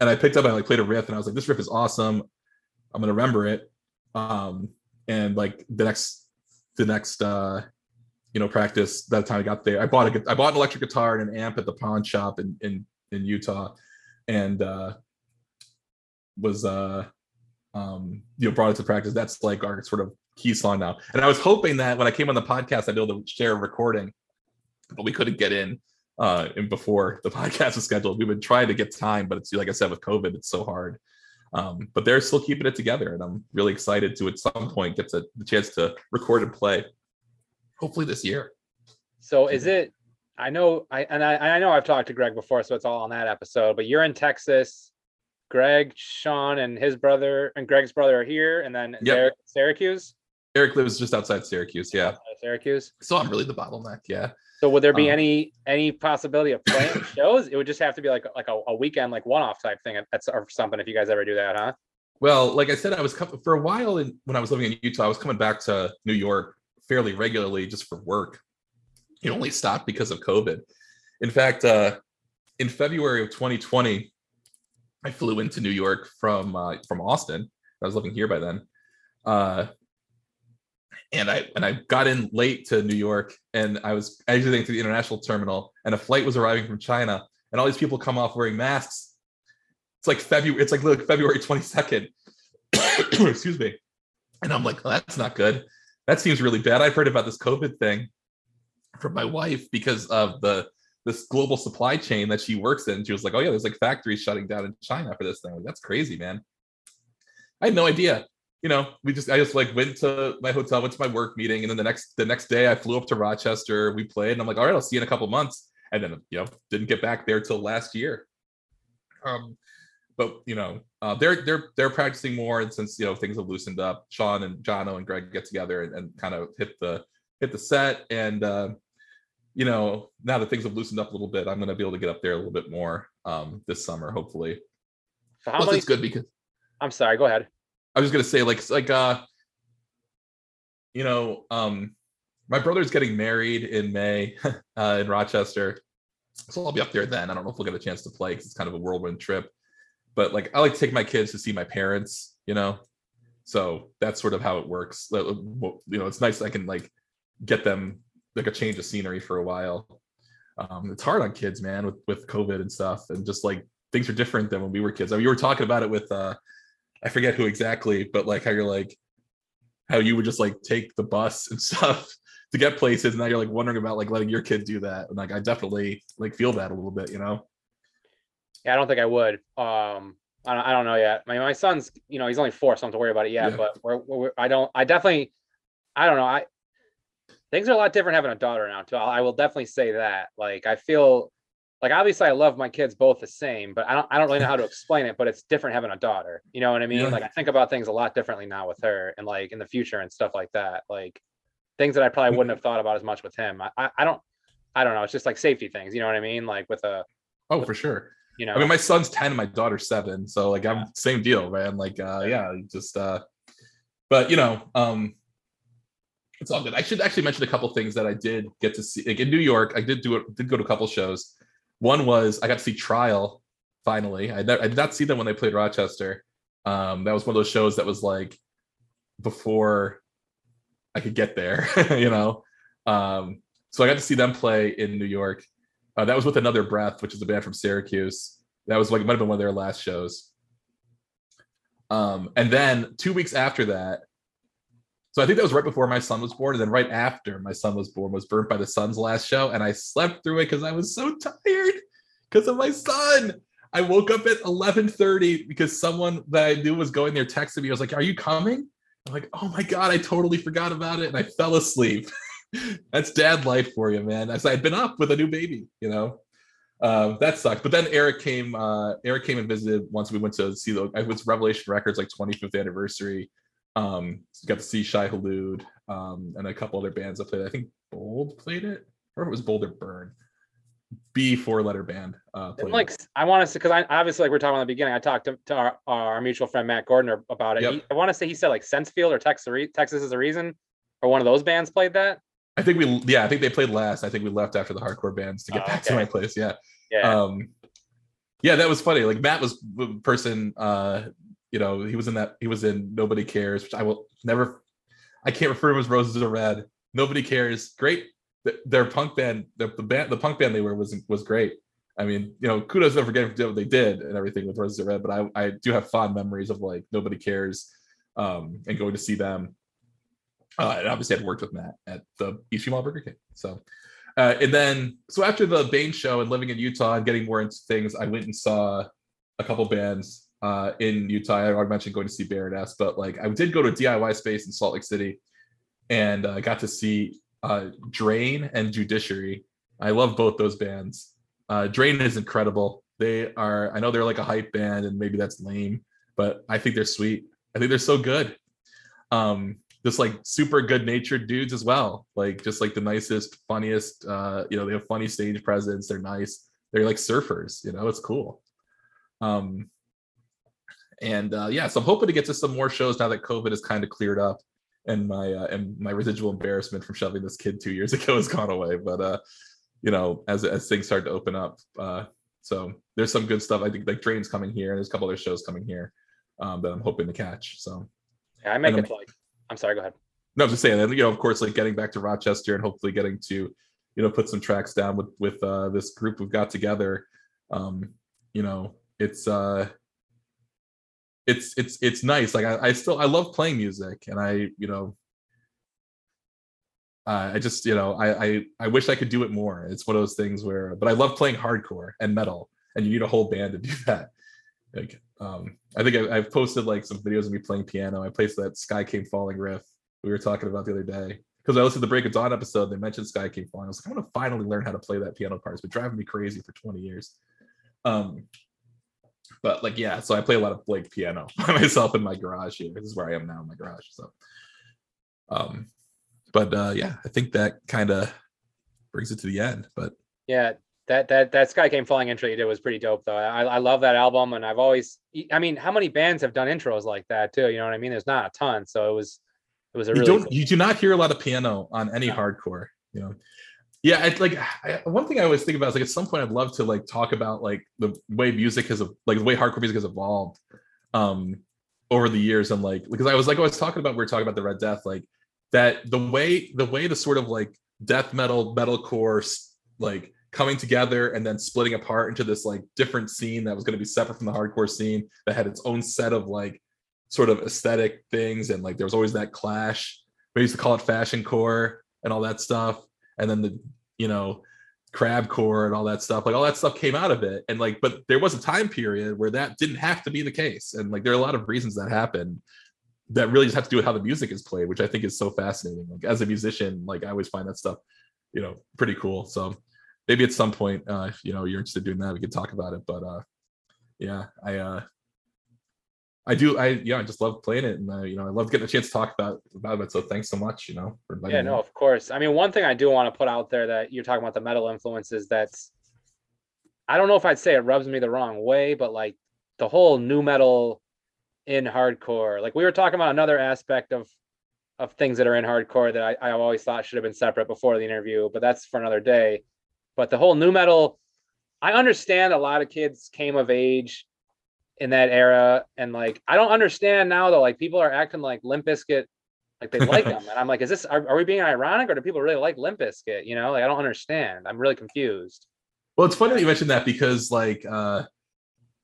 and I picked up, I like played a riff, and I was like, this riff is awesome. I'm gonna remember it. Um, and like the next, the next, uh, you know, practice. That time I got there, I bought a, I bought an electric guitar and an amp at the pawn shop in in in Utah, and uh, was uh, um, you know, brought it to practice. That's like our sort of key song now. And I was hoping that when I came on the podcast, I'd be able to share a recording, but we couldn't get in uh in before the *laughs* podcast was scheduled. We've been trying to get time, but it's like I said with COVID, it's so hard. Um, but they're still keeping it together, and I'm really excited to at some point get to, the chance to record and play. Hopefully this year. So is it? I know, I and I, I know I've talked to Greg before, so it's all on that episode. But you're in Texas. Greg, Sean, and his brother and Greg's brother are here, and then Yep. Syracuse, Eric lives just outside Syracuse, yeah. Uh, Syracuse. So I'm really the bottleneck, yeah. So would there be Um, any any possibility of playing *coughs* shows? It would just have to be like like a, a weekend, like one off type thing. That's or something. If you guys ever do that, huh? Well, like I said, I was com- for a while in, when I was living in Utah. I was coming back to New York fairly regularly just for work. It only stopped because of COVID. In fact, uh, in February of 2020, I flew into New York from uh, from Austin. I was living here by then, uh, and I and I got in late to New York, and I was exiting through the international terminal, and a flight was arriving from China, and all these people come off wearing masks. It's like February. It's like look, February 22nd. *coughs* Excuse me. And I'm like, oh, that's not good. That seems really bad. I've heard about this COVID thing from my wife because of the this global supply chain that she works in. She was like, oh yeah, there's like factories shutting down in China for this thing. Like, that's crazy, man. I had no idea. You know, we just I just like went to my hotel, went to my work meeting, and then the next the next day I flew up to Rochester. We played, and I'm like, all right, I'll see you in a couple months. And then you know, didn't get back there till last year. Um, but you know, uh, they're they're they're practicing more, and since you know things have loosened up, Sean and Jono and Greg get together and, and kind of hit the hit the set, and uh, you know now that things have loosened up a little bit, I'm going to be able to get up there a little bit more um, this summer, hopefully. So how Plus, many? it's good because I'm sorry. Go ahead. I was to say like like uh, you know, um, my brother's getting married in May *laughs* uh, in Rochester, so I'll be up there then. I don't know if we'll get a chance to play because it's kind of a whirlwind trip. But like I like to take my kids to see my parents, you know. So that's sort of how it works. You know, it's nice I can like get them like a change of scenery for a while. Um, it's hard on kids, man, with with COVID and stuff, and just like things are different than when we were kids. I mean, you were talking about it with uh, I forget who exactly, but like how you're like how you would just like take the bus and *laughs* stuff to get places, and now you're like wondering about like letting your kid do that. And like I definitely like feel that a little bit, you know. Yeah, I don't think I would. Um, I don't, I don't know yet. My my son's, you know, he's only four, so I don't have to worry about it yet. Yeah. But we're, we're, I don't. I definitely. I don't know. I things are a lot different having a daughter now too. I, I will definitely say that. Like I feel like obviously I love my kids both the same, but I don't I don't really know how to explain it. But it's different having a daughter. You know what I mean? Yeah. Like I think about things a lot differently now with her, and like in the future and stuff like that. Like things that I probably wouldn't have thought about as much with him. I I, I don't. I don't know. It's just like safety things. You know what I mean? Like with a, Oh, for sure. you know. I mean, my son's 10 and my daughter's seven. So like Yeah. I'm same deal, man. Like uh yeah, just uh but you know, um it's all good. I should actually mention a couple things that I did get to see. Like in New York, I did do it, did go to a couple shows. One was I got to see Trial finally. I, ne- I did not see them when they played Rochester. Um, that was one of those shows that was like before I could get there, *laughs* you know. Um, so I got to see them play in New York. Uh, that was with Another Breath, which is a band from Syracuse. That was like might have been one of their last shows. Um, and then two weeks after that, so I think that was right before my son was born, and then right after my son was born was Burnt by the Sun's last show, and I slept through it because I was so tired because of my son. I woke up at 11:30 because someone that I knew was going there texted me. I was like, "Are you coming?" I'm like, "Oh my god, I totally forgot about it," and I fell asleep. *laughs* That's dad life for you, man. As I'd been up with a new baby, you know. Um, that sucked. But then Eric came. Uh, Eric came and visited once we went to see the. It was Revelation Records like 25th anniversary. Um, got to see Shai Hulud um, and a couple other bands that played. I think Bold played it, or if it was Bold or Burn. B four letter band. Uh, like I want to say because I obviously like we are talking in the beginning. I talked to, to our, our mutual friend Matt Gordner about it. Yep. He, I want to say he said like Sensefield or Texas Texas is a reason, or one of those bands played that. I think we yeah I think they played last. I think we left after the hardcore bands to get Oh, back okay. to my place. Yeah. Yeah, um yeah that was funny like matt was the person uh you know he was in that he was in nobody cares which i will never i can't refer to him as roses are red. Nobody cares great. Th- their punk band the, the band the punk band they were was was great. I mean you know kudos to forgetting what they did and everything with roses are red but i i do have fond memories of like nobody cares um and going to see them. Uh, and obviously I'd worked with Matt at the East Mall Burger King. So uh, and then, so after the Bane show and living in Utah and getting more into things, I went and saw a couple bands uh, in Utah. I already mentioned going to see Baroness, but like I did go to DIY Space in Salt Lake City, and uh, got to see uh, Drain and Judiciary. I love both those bands. Uh, Drain is incredible. They are. I know they're like a hype band, and maybe that's lame, but I think they're sweet. I think they're so good. Um, just like super good natured dudes as well like just like the nicest funniest uh you know they have funny stage presence they're nice they're like surfers you know it's cool um and uh yeah so i'm hoping to get to some more shows now that covid has kind of cleared up and my uh, and my residual embarrassment from shoving this kid two years *laughs* ago has gone away but uh you know as as things start to open up uh so there's some good stuff i think like drain's coming here and there's a couple other shows coming here um that i'm hoping to catch so yeah I make it like. I'm sorry. Go ahead. no, I'm just saying, and you know, of course, like getting back to Rochester and hopefully getting to, you know, put some tracks down with with uh, this group we've got together. Um, you know, it's uh, it's it's it's nice. Like I, I still I love playing music, and I you know, uh, I just you know I, I I wish I could do it more. It's one of those things where, but I love playing hardcore and metal, and you need a whole band to *laughs* do that. Like, um, I think I, I've posted like some videos of me playing piano. I played that Sky Came Falling riff we were talking about the other day because I listened to the Break of Dawn episode. They mentioned Sky Came Falling. I was like, I want to finally learn how to play that piano part. It's been driving me crazy for 20 years. Um, but like, yeah, so I play a lot of like piano *laughs* by myself in my garage here. This is where I am now in my garage. So, um, but uh, yeah, I think that kind of brings it to the end. But Yeah, that that that Sky Came Falling intro you did was pretty dope though. I I love that album, and I've always. I mean, how many bands have done intros like that too? You know what I mean? There's not a ton, so it was it was a you really don't cool- you do not hear a lot of piano on any No. hardcore you know yeah it's like I, one thing i always think about is like at some point i'd love to like talk about like the way music has like the way hardcore music has evolved um over the years and like because i was like i was talking about we were talking about the red death like that the way the way the sort of like death metal metalcore like coming together and then splitting apart into this like different scene that was going to be separate from the hardcore scene that had its own set of like sort of aesthetic things and like there was always that clash. We used to call it fashion core and all that stuff and then the you know crab core and all that stuff like all that stuff came out of it. And like but there was a time period where that didn't have to be the case. And like there are a lot of reasons that happened that really just have to do with how the music is played which i think is so fascinating. Like as a musician like i always find that stuff you know pretty cool. So maybe at some point uh if, you know you're interested in doing that we could talk about it. But uh yeah i uh I do. I yeah. I just love playing it, and uh, you know, I love getting a chance to talk about about it. So thanks so much. You know, Yeah, me. no, of course. I mean, one thing I do want to put out there that you're talking about the metal influences. That's I don't know if I'd say it rubs me the wrong way, but like the whole nu metal in hardcore. Like we were talking about another aspect of of things that are in hardcore that I, I always thought should have been separate before the interview, but that's for another day. But the whole nu metal, I understand a lot of kids came of age in that era, and like I don't understand now though. Like people are acting like Limp Bizkit, like they like *laughs* them, and I'm like, is this are, are we being ironic or do people really like Limp Bizkit? You know, like I don't understand. I'm really confused. Well, it's funny that you mentioned that because like uh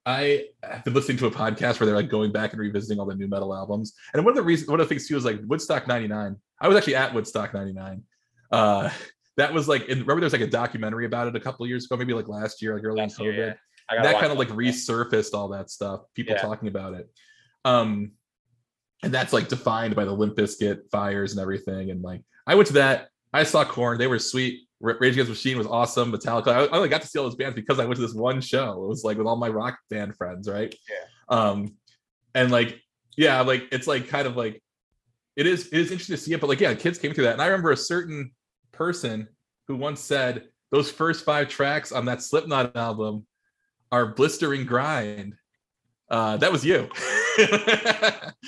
I have been listening to a podcast where they're like going back and revisiting all the nu metal albums. And one of the reasons one of the things too is like Woodstock 99. I was actually at Woodstock 99. Uh that was like and remember there's like a documentary about it a couple of years ago, maybe like last year, like early in year, COVID. yeah. That kind of like resurfaced all that stuff people Yeah. talking about it. Um and that's like defined by the Limp Bizkit fires and everything and like i went to that i saw Korn they were sweet. Rage against machine was awesome metallica I, I only got to see all those bands because i went to this one show. It was like with all my rock band friends right? Yeah. um and like yeah like it's like kind of like it is it is interesting to see it but like yeah kids came through that and i remember a certain person who once said those first five tracks on that Slipknot album are blistering grind. Uh, that was you. *laughs*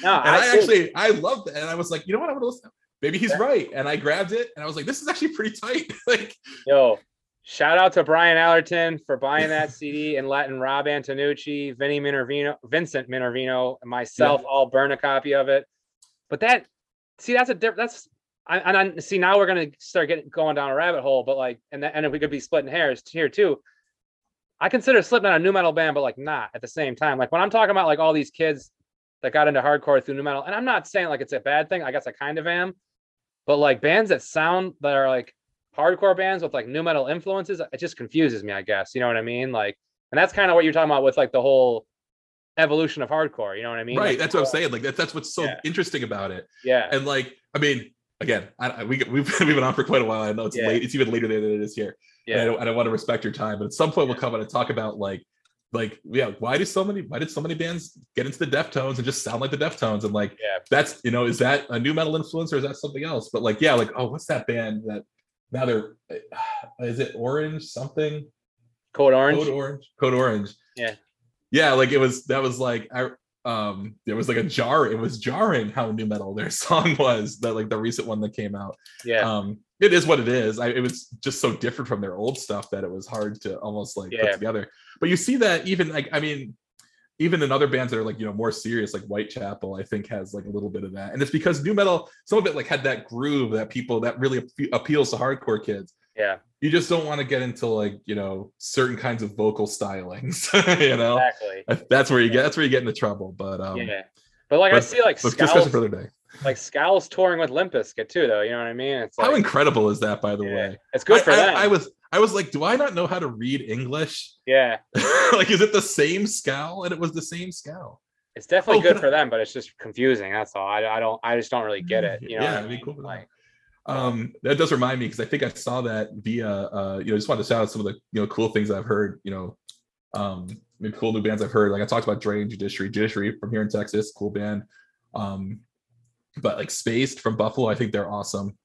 No, and I, I, actually I loved it, and I was like, you know what, I want to listen. Maybe he's right, and I grabbed it, and I was like, this is actually pretty tight. *laughs* like, Yo, shout out to Brian Allerton for buying that *laughs* CD and letting Rob Antonucci, Vinny Minervino, Vincent Minervino, and myself all burn a copy of it. But that, see, that's a different. That's I, and I see now we're gonna start getting going down a rabbit hole. But like, and that, and if we could be splitting hairs here too. I consider Slipknot a nu metal band, but like not at the same time. Like when I'm talking about like all these kids that got into hardcore through nu metal, and I'm not saying like it's a bad thing. I guess I kind of am, but like bands that sound that are like hardcore bands with like nu metal influences, it just confuses me, I guess. You know what I mean? Like, and that's kind of what you're talking about with like the whole evolution of hardcore. You know what I mean? right, Like, that's what I'm saying. Like, that's that's what's so Yeah. interesting about it. Yeah. And like, I mean, again, I, I, we we've, *laughs* we've been on for quite a while. I know it's Yeah. late. It's even later than it is here. And I Yeah. don't, I don't want to respect your time, but at some point we'll come on and talk about like, like, yeah, why do so many, why did so many bands get into the Deftones and just sound like the Deftones? And like, Yeah. that's, you know, is that a nu metal influence or is that something else? But like, yeah, like, oh, what's that band that now they're, is it Orange something? Code Orange. Code Orange. Code Orange. Yeah. Yeah, like it was, that was like, I, um, there was like a jar, it was jarring how new metal their *laughs* song was, that like the recent one that came out yeah. um it is what it is I, it was just so different from their old stuff that it was hard to almost like Yeah. put together but you see that even like i mean even in other bands that are like you know more serious like whitechapel i think has like a little bit of that and it's because nu metal some of it like had that groove that people that really appe- appeals to hardcore kids yeah. you just don't want to get into like you know certain kinds of vocal stylings *laughs* you know Exactly. that's where you get that's where you get into trouble but um yeah. But like I see like let's discuss it Scowls, for another day like Scowls touring with Limp Bizkit too, though. You know what I mean? It's like how incredible is that by the yeah. way It's good for I, I- them. I was I was like, do I not know how to read English? *laughs* yeah. like, is it the same scowl? And it was the same scowl. It's definitely Oh, good can I- for them, but it's just confusing. That's all. I, I don't. I just don't really get it. You know? Yeah, it'd be cool for. Like, Um, that does remind me because I think I saw that via uh, you know, just wanted to shout out some of the you know cool things I've heard, you know, um, maybe cool new bands I've heard. Like I talked about Drain Judiciary, Judiciary from here in Texas, cool band. Um, but like Spaced from Buffalo, I think they're awesome.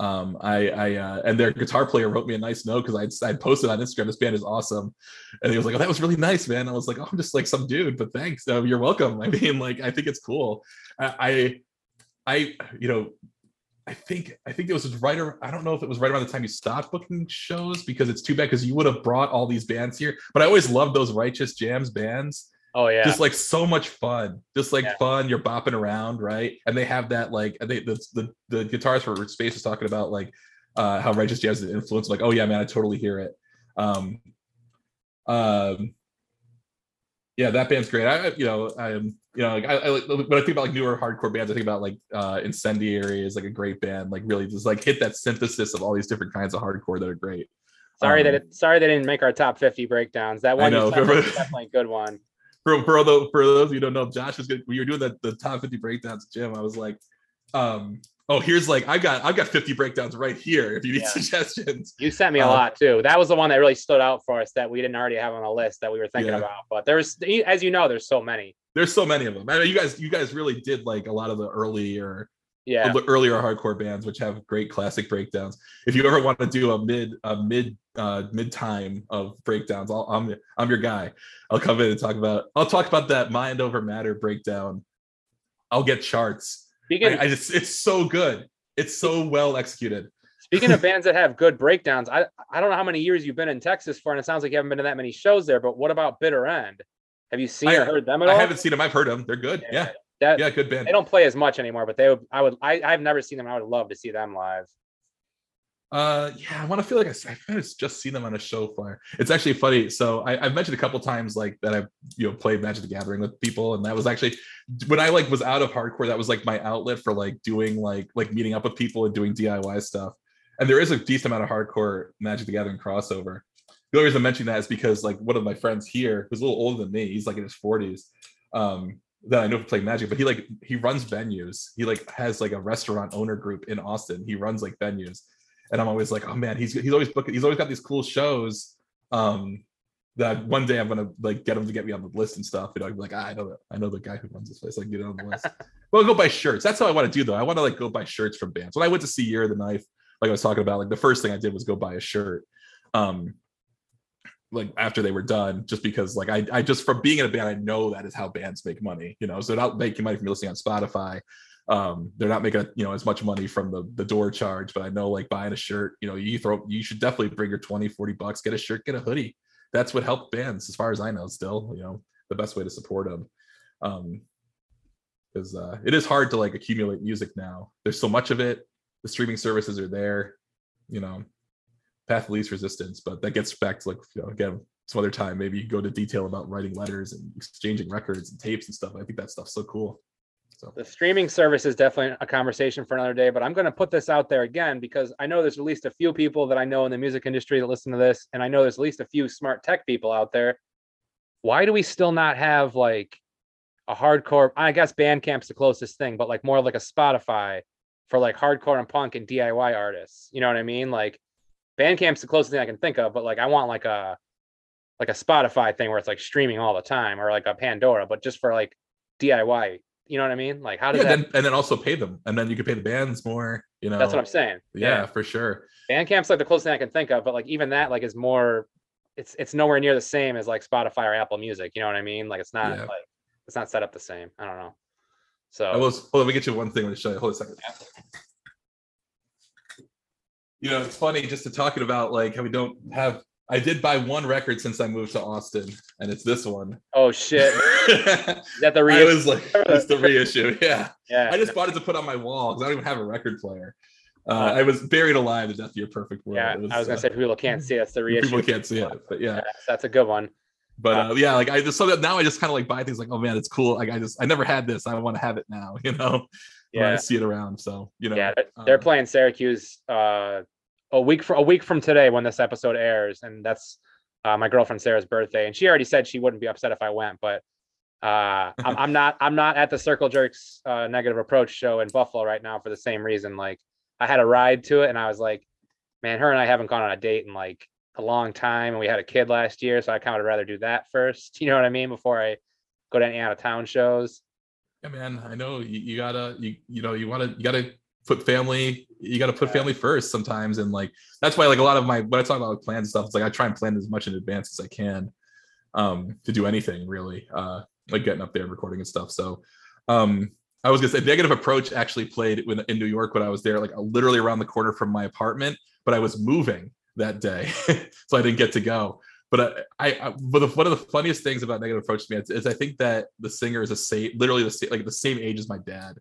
Um, I, I, uh, and their guitar player wrote me a nice note because I'd, I'd posted on Instagram, this band is awesome. And he was like, Oh, that was really nice, man. I was like, Oh, I'm just like some dude, but thanks. Uh, you're welcome. *laughs* I mean, like, I think it's cool. I, I, I, you know, I think, I think it was right around, I don't know if it was right around the time you stopped booking shows because it's too bad because you would have brought all these bands here. But I always loved those Righteous Jams bands oh yeah. just like so much fun. Just like Yeah. fun. You're bopping around right? And they have that like they the the, the guitars for space was talking about like uh how Righteous Jams is influence. Like oh yeah man i totally hear it. Um um yeah that band's great. I you know i'm you know like I, I like when i think about like newer hardcore bands i think about like uh incendiary is like a great band. Like really just like hit that synthesis of all these different kinds of hardcore that are great. Sorry um, that it, sorry they didn't make our top fifty breakdowns. That one know, is definitely a good one. For for those for those of you who don't know, Josh was good. When you were doing that the top 50 breakdowns, Jim, I was like, um, oh, here's like I've got I've got 50 breakdowns right here if you need Yeah. suggestions. You sent me a Uh, lot too. That was the one that really stood out for us that we didn't already have on the list that we were thinking Yeah. about. But there's, as you know, there's so many. There's so many of them. I mean, you guys you guys really did like a lot of the earlier Yeah. earlier hardcore bands which have great classic breakdowns. If you ever want to do a mid a mid uh mid time of breakdowns, I'll, I'm I'm your guy. I'll come in and talk about I'll talk about that mind over matter breakdown. I'll get charts. Speaking I, I just it's so good. It's so well executed. speaking of *laughs* bands that have good breakdowns, I I don't know how many years you've been in Texas for, and it sounds like you haven't been to that many shows there. But what about Bitter End? Have you seen I- or heard them at all? I haven't seen them. I've heard them. They're good. Yeah, That yeah, good band. they don't play as much anymore, but they would. I would. I I've never seen them. I would love to see them live. Uh, yeah, I want to feel like I, I have just seen them on a show flyer. It's actually funny. So I, I've mentioned a couple times like that I've you know played Magic the Gathering with people, and that was actually when I like was out of hardcore. That was like my outlet for like doing like like meeting up with people and doing DIY stuff. And there is a decent amount of hardcore Magic the Gathering crossover. The only reason I'm mentioning that is because like one of my friends here, who's a little older than me, he's like in his 40s. Um, that I know playing Magic, but he like he runs venues. He like has like a restaurant owner group in Austin. He runs like venues and I'm always like, oh man, he's he's always booking, he's always got these cool shows. Um, that one day I'm gonna like get him to get me on the list and stuff. You know, I'd be like, ah, I know that I know the guy who runs this place. Like, get on the list. *laughs* well, I'll go buy shirts. That's how I want to do though. I want to like go buy shirts from bands. When I went to see Year of the Knife, like I was talking about, like the first thing I did was go buy a shirt. um like after they were done just because like I, I just from being in a band i know that is how bands make money you know? So they're not making money from listening on spotify. Um they're not making you know as much money from the the door charge but i know like buying a shirt you know you throw you should definitely bring your 20 40 bucks get a shirt get a hoodie. That's what helped bands as far as i know still you know the best way to support them um because uh it is hard to like accumulate music now. There's so much of it. The streaming services are there you know path of least resistance but that gets back to like you know again some other time maybe you go to detail about writing letters and exchanging records and tapes and stuff i think that stuff's so cool so The streaming service is definitely a conversation for another day, but I'm going to put this out there again because I know there's at least a few people that I know in the music industry that listen to this, and I know there's at least a few smart tech people out there. Why do we still not have like a hardcore? I guess Bandcamp's the closest thing, but like more like a Spotify for like hardcore and punk and DIY artists. You know what I mean? Like Bandcamp's the closest thing I can think of, but like I want like a like a Spotify thing where it's like streaming all the time, or like a Pandora, but just for like DIY you know what I mean? Like how does yeah, that? then, and then also pay them, and then you can pay the bands more. You know, that's what I'm saying. Yeah, for sure. Bandcamp's like the closest thing I can think of, but like even that like is more. It's it's nowhere near the same as like Spotify or Apple Music. You know what I mean? Like it's not Yeah. like it's not set up the same. I don't know. So I was. Hold on, let me get you one thing. Let me show you. Hold a second. You know, it's funny just to talking about like how we don't have. I did buy one record since I moved to Austin, and it's this one. oh shit, I *laughs* is that the real? was like, it's the reissue. *laughs* Yeah, yeah, I just bought it to put on my wall because I don't even have a record player. Uh, I was buried alive the Death of Your Perfect World. yeah. It I was gonna uh, say people can't see that's the reissue. people can't see it, but yeah. Yeah, that's a good one. But uh, yeah, like I just so that now I just kind of like buy things like, oh man, it's cool. Like I just I never had this. I want to have it now, *laughs* you know. When I see it around. So you know. yeah. They're, they're um, playing Syracuse uh, a week for a week from today when this episode airs, and that's uh, my girlfriend Sarah's birthday, and she already said she wouldn't be upset if I went, but uh, *laughs* I'm, I'm not. I'm not at the Circle Jerks uh, negative approach show in Buffalo right now for the same reason. Like I had a ride to it, and I was like, man, her and I haven't gone on a date in like a long time, and we had a kid last year, so I kind of would rather do that first. *laughs* You know what I mean? Before I go to any out of town shows. Yeah, man. I know you, you gotta you you know you want to you gotta put family you gotta put Yeah. family first sometimes and like that's why like a lot of my when I talk about plans and stuff it's like I try and plan as much in advance as I can um to do anything really uh like getting up there and recording and stuff so um I was gonna say negative approach actually played when, in New York when I was there like literally around the corner from my apartment but I was moving that day *laughs* so I didn't get to go but I, I, I but the, one of the funniest things about negative approach to me is, is I think that the singer is a same, literally the same, like the same age as my dad,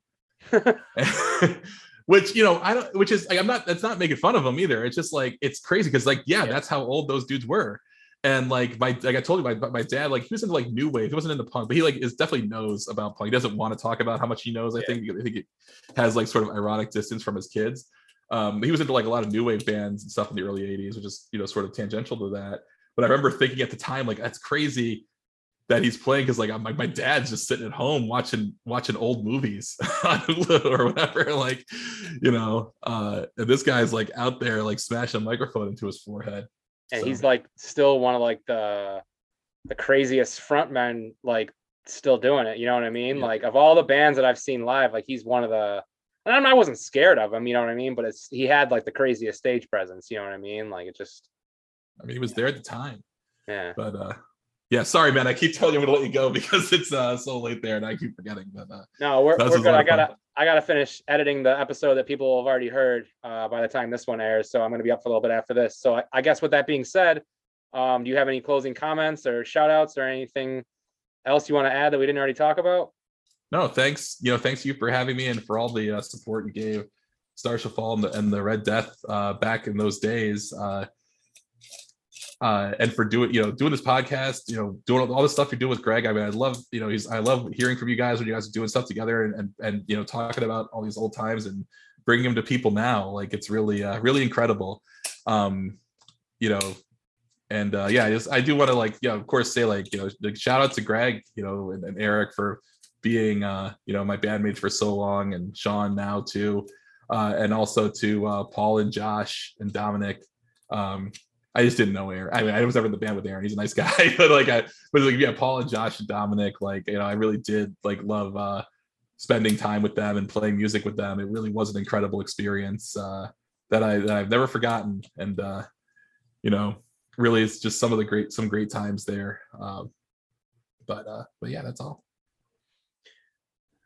*laughs* *laughs* which you know I don't, which is like I'm not that's not making fun of them either. It's just like it's crazy because like yeah, Yeah. that's how old those dudes were, and like my like I told you my my dad like he was into like new wave, he wasn't into punk, but he like is definitely knows about punk. He doesn't want to talk about how much he knows. I Yeah. think I think it has like sort of ironic distance from his kids. Um, he was into like a lot of new wave bands and stuff in the early 80s, which is you know sort of tangential to that. But I remember thinking at the time, like, that's crazy that he's playing because like I'm like my dad's just sitting at home watching watching old movies *laughs* or whatever. Like, you know, uh and this guy's like out there like smashing a microphone into his forehead. and So, he's like still one of like the the craziest frontmen like still doing it you know what i mean Yeah. like of all the bands that i've seen live like he's one of the and I'm- i wasn't scared of him you know what i mean but it's he had like the craziest stage presence you know what i mean like it just I mean he was there at the time. yeah But uh yeah, sorry man. I keep telling you I'm gonna let you go because it's uh so late there and I keep forgetting. But uh no we're, we're good i gotta i gotta finish editing the episode that people have already heard uh by the time this one airs so i'm gonna be up for a little bit after this so i, I guess with that being said um do you have any closing comments or shout outs or anything else you want to add that we didn't already talk about no, thanks. You know, thanks you for having me and for all the uh, support you gave Stars Shall Fall and the, and the Red Death uh, back in those days. Uh, uh, and for doing, you know, doing this podcast, you know, doing all, all the stuff you're doing with Greg. I mean, I love, you know, he's, I love hearing from you guys when you guys are doing stuff together and, and, and, you know, talking about all these old times and bringing them to people now. Like it's really, uh, really incredible. Um, you know, and uh, yeah, I just, I do want to like, yeah, of course, say like, you know, like shout out to Greg, you know, and, and Eric for being, uh, you know, my bandmates for so long and Sean now too. Uh, and also to uh, Paul and Josh and Dominic. Um, I just didn't know Aaron. I mean, I was never in the band with Aaron. He's a nice *laughs* guy, but like I, but like yeah, Paul and Josh and Dominic, like you know, I really did like love uh, spending time with them and playing music with them. It really was an incredible experience uh, that I that I've never forgotten. And uh, you know, really it's just some of the great some great times there. Um, but uh, but yeah, that's all.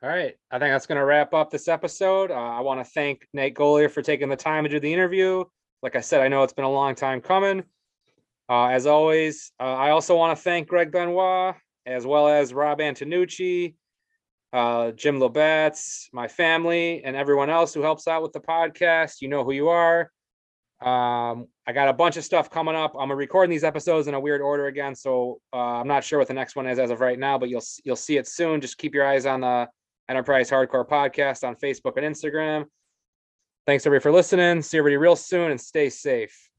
All right. I think that's going to wrap up this episode. Uh, I want to thank Nate Golier for taking the time to do the interview. Like I said, I know it's been a long time coming. Uh, as always, uh, I also want to thank Greg Benoit, as well as Rob Antonucci, uh, Jim Labatz, my family, and everyone else who helps out with the podcast. You know who you are. Um, I got a bunch of stuff coming up. I'm recording these episodes in a weird order again, so uh, I'm not sure what the next one is as of right now, but you'll you'll see it soon. Just keep your eyes on the Enterprise Hardcore Podcast on Facebook and Instagram. Thanks everybody for listening. See everybody real soon and stay safe.